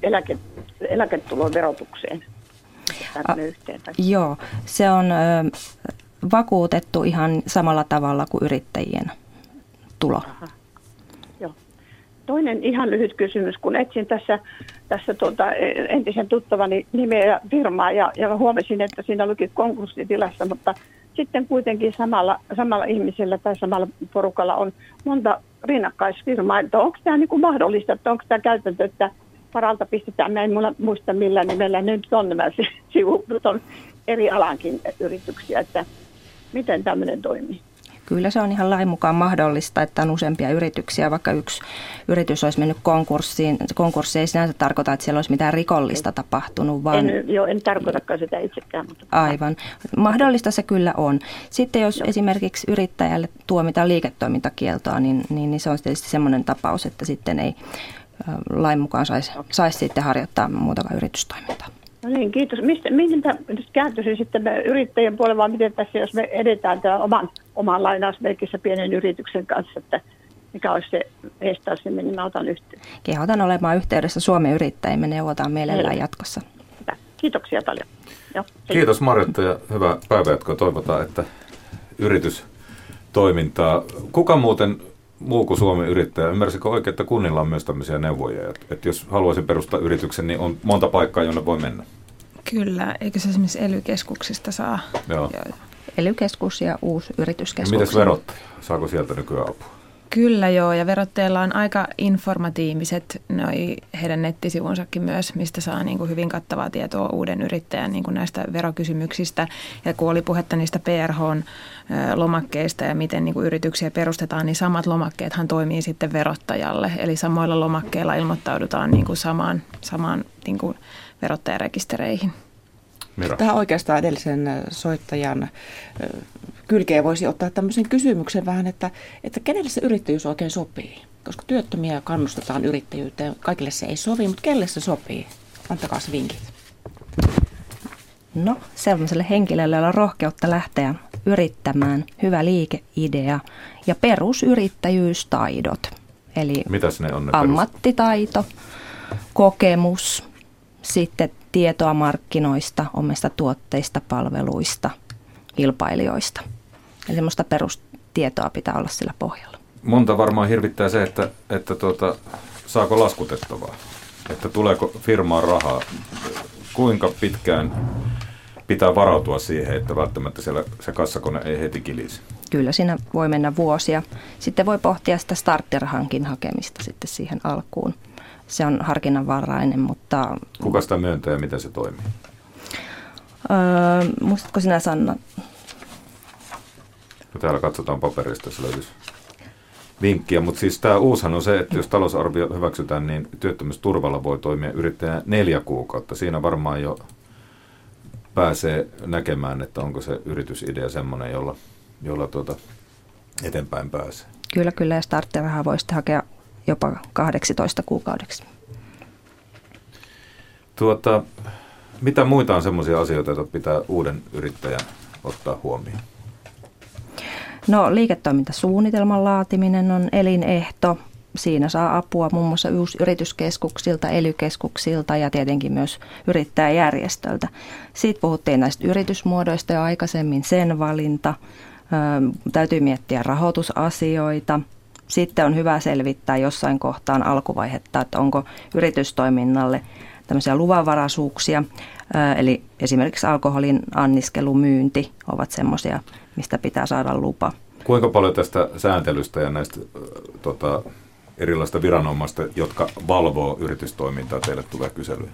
eläke, eläketulon verotukseen? A, joo, se on ö, vakuutettu ihan samalla tavalla kuin yrittäjien tulo. Aha. Joo. Toinen ihan lyhyt kysymys, kun etsin tässä, tässä tuota, entisen tuttavani nimeä ja firmaa ja, ja huomasin, että siinä luki konkurssitilassa, mutta sitten kuitenkin samalla, samalla ihmisellä tai samalla porukalla on monta rinnakkaisfirmaa. Että onko tämä niin kuin mahdollista, että onko tämä käytäntö, että varalta pistetään, mä en muista millä nimellä nyt on nämä sivut, on eri alankin yrityksiä, että miten tämmöinen toimii. Kyllä se on ihan lain mukaan mahdollista, että on useampia yrityksiä, vaikka yksi yritys olisi mennyt konkurssiin. Konkurssi ei sinänsä tarkoita, että siellä olisi mitään rikollista tapahtunut. Vaan... En, joo, en tarkoitakaan sitä itsekään. Mutta... Aivan. Mahdollista se kyllä on. Sitten jos joo. esimerkiksi yrittäjälle tuomitaan liiketoimintakieltoa, niin, niin, niin se on tietysti semmoinen tapaus, että sitten ei lain mukaan saisi, saisi sitten harjoittaa muutakaan yritystoimintaa. No niin, kiitos. Mistä, mihin tämä kääntyisi sitten yrittäjien puolella, vai miten tässä, jos me edetään tämän oman, oman lainausmerkissä pienen yrityksen kanssa, että mikä olisi se estää sinne, niin mä otan yhteyttä. Kehotan olemaan yhteydessä Suomen yrittäjiin, me neuvotaan mielellään jatkossa. Hyvä. Kiitoksia paljon. Joo, Kiitos Marjotta ja hyvää päivänjatkoa. Toivotaan, että yritystoimintaa. Kuka muuten muu kuin Suomen yrittäjä. Ymmärsikö oikein, että kunnilla on myös tämmöisiä neuvoja, että, että jos haluaisin perustaa yrityksen, niin on monta paikkaa, jonne voi mennä? Kyllä, eikö se esimerkiksi ely-keskuksista saa? Joo. Ely-keskus ja uusi yrityskeskus. Mites verottaja? Saako sieltä nykyään apua? Kyllä joo, ja verotteilla on aika informatiiviset noi heidän nettisivunsakin myös, mistä saa niin kuin hyvin kattavaa tietoa uuden yrittäjän niin kuin näistä verokysymyksistä. Ja kun oli puhetta niistä PRH-lomakkeista ja miten niin kuin yrityksiä perustetaan, niin samat lomakkeethan toimii sitten verottajalle. Eli samoilla lomakkeilla ilmoittaudutaan niin kuin samaan, samaan niin kuin verottajarekistereihin. Mira. Tähän oikeastaan edellisen soittajan kylkeen voisi ottaa tämmöisen kysymyksen vähän, että, että kenelle se yrittäjyys oikein sopii? Koska työttömiä kannustetaan yrittäjyyteen, kaikille se ei sovi, mutta kelle se sopii? Antakaa se vinkit. No, sellaiselle henkilölle, jolla on rohkeutta lähteä yrittämään, hyvä liikeidea ja perusyrittäjyystaidot. Eli Mitäs ne on ne ammattitaito, kokemus, sitten tietoa markkinoista, omista tuotteista, palveluista, kilpailijoista. Eli semmoista perustietoa pitää olla sillä pohjalla. Monta varmaan hirvittää se, että, että tuota, saako laskutettavaa, että tuleeko firmaan rahaa. Kuinka pitkään pitää varautua siihen, että välttämättä siellä se kassakone ei heti kilisi? Kyllä siinä voi mennä vuosia. Sitten voi pohtia sitä starttirahankin hakemista sitten siihen alkuun se on harkinnanvarainen, mutta... Kuka sitä myöntää ja miten se toimii? Öö, muistatko sinä Sanna? No täällä katsotaan paperista, jos löytyisi vinkkiä, mutta siis tämä uushan on se, että jos talousarvio hyväksytään, niin työttömyysturvalla voi toimia yrittäjä neljä kuukautta. Siinä varmaan jo pääsee näkemään, että onko se yritysidea semmoinen, jolla, jolla tuota eteenpäin pääsee. Kyllä, kyllä. Ja starttirahaa voi sitten hakea jopa 18 kuukaudeksi. Tuota, mitä muita on sellaisia asioita, joita pitää uuden yrittäjän ottaa huomioon? No liiketoimintasuunnitelman laatiminen on elinehto. Siinä saa apua muun muassa yrityskeskuksilta, elykeskuksilta ja tietenkin myös yrittäjäjärjestöltä. Siitä puhuttiin näistä yritysmuodoista jo aikaisemmin, sen valinta. Täytyy miettiä rahoitusasioita. Sitten on hyvä selvittää jossain kohtaan alkuvaihetta, että onko yritystoiminnalle tämmöisiä luvanvaraisuuksia, eli esimerkiksi alkoholin anniskelu, myynti ovat semmoisia, mistä pitää saada lupa. Kuinka paljon tästä sääntelystä ja näistä tota, erilaista viranomaista, jotka valvoo yritystoimintaa, teille tulee kyselyä?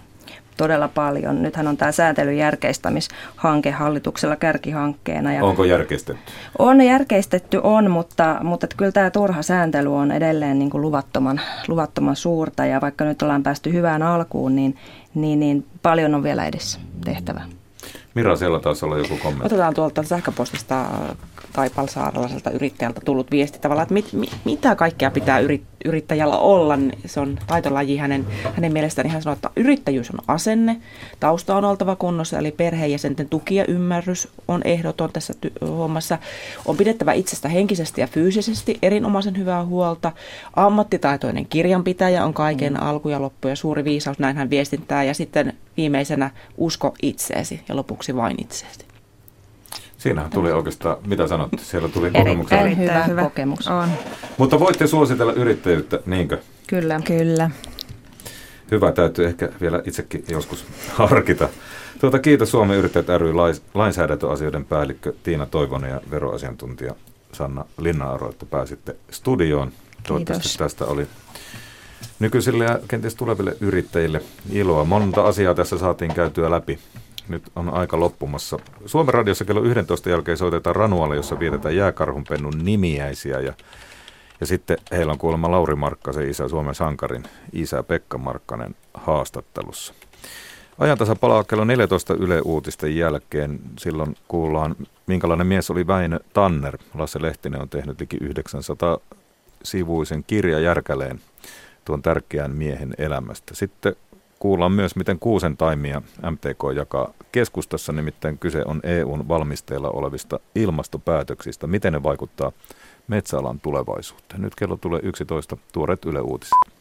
Todella paljon. Nythän on tämä sääntelyn järkeistämishanke hallituksella kärkihankkeena. Ja Onko järkeistetty? On järkeistetty, on, mutta, mutta että kyllä tämä turha sääntely on edelleen niin kuin luvattoman, luvattoman suurta. Ja vaikka nyt ollaan päästy hyvään alkuun, niin, niin, niin paljon on vielä edessä tehtävää. Mira, siellä taas olla joku kommentti. Otetaan tuolta sähköpostista Taipalsaaralaiselta yrittäjältä tullut viesti tavallaan, että mit, mit, mitä kaikkea pitää yrit, yrittäjällä olla. Niin se on taitolaji hänen, hänen mielestään. Hän sanoo, että yrittäjyys on asenne, tausta on oltava kunnossa, eli perheenjäsenten tuki ja ymmärrys on ehdoton tässä ty- hommassa. On pidettävä itsestä henkisesti ja fyysisesti erinomaisen hyvää huolta. Ammattitaitoinen kirjanpitäjä on kaiken mm. alku ja loppu ja suuri viisaus, näin hän viestintää. Ja sitten viimeisenä usko itseesi ja lopuksi vain itseesi. Siinähän tuli oikeastaan, mitä sanot, siellä tuli kokemuksia. Erittäin hyvä, hyvä kokemus. On. Mutta voitte suositella yrittäjyyttä, niinkö? Kyllä. Kyllä. Hyvä, täytyy ehkä vielä itsekin joskus harkita. Tuota, kiitos Suomen yrittäjät ry lainsäädäntöasioiden päällikkö Tiina Toivonen ja veroasiantuntija Sanna Linna-Aro, että pääsitte studioon. Toivottavasti kiitos. tästä oli nykyisille ja kenties tuleville yrittäjille iloa. Monta asiaa tässä saatiin käytyä läpi. Nyt on aika loppumassa. Suomen radiossa kello 11 jälkeen soitetaan Ranualle, jossa vietetään jääkarhunpennun nimiäisiä. Ja, ja sitten heillä on kuulemma Lauri Markkasen isä, Suomen sankarin isä Pekka Markkanen haastattelussa. Ajantasa palaa kello 14 Yle Uutisten jälkeen. Silloin kuullaan, minkälainen mies oli Väinö Tanner. Lasse Lehtinen on tehnyt liki 900 sivuisen kirja Järkäleen tuon tärkeän miehen elämästä. Sitten kuullaan myös, miten kuusen taimia MTK jakaa keskustassa, nimittäin kyse on EUn valmisteilla olevista ilmastopäätöksistä. Miten ne vaikuttaa metsäalan tulevaisuuteen? Nyt kello tulee 11, tuoreet Yle Uutiset.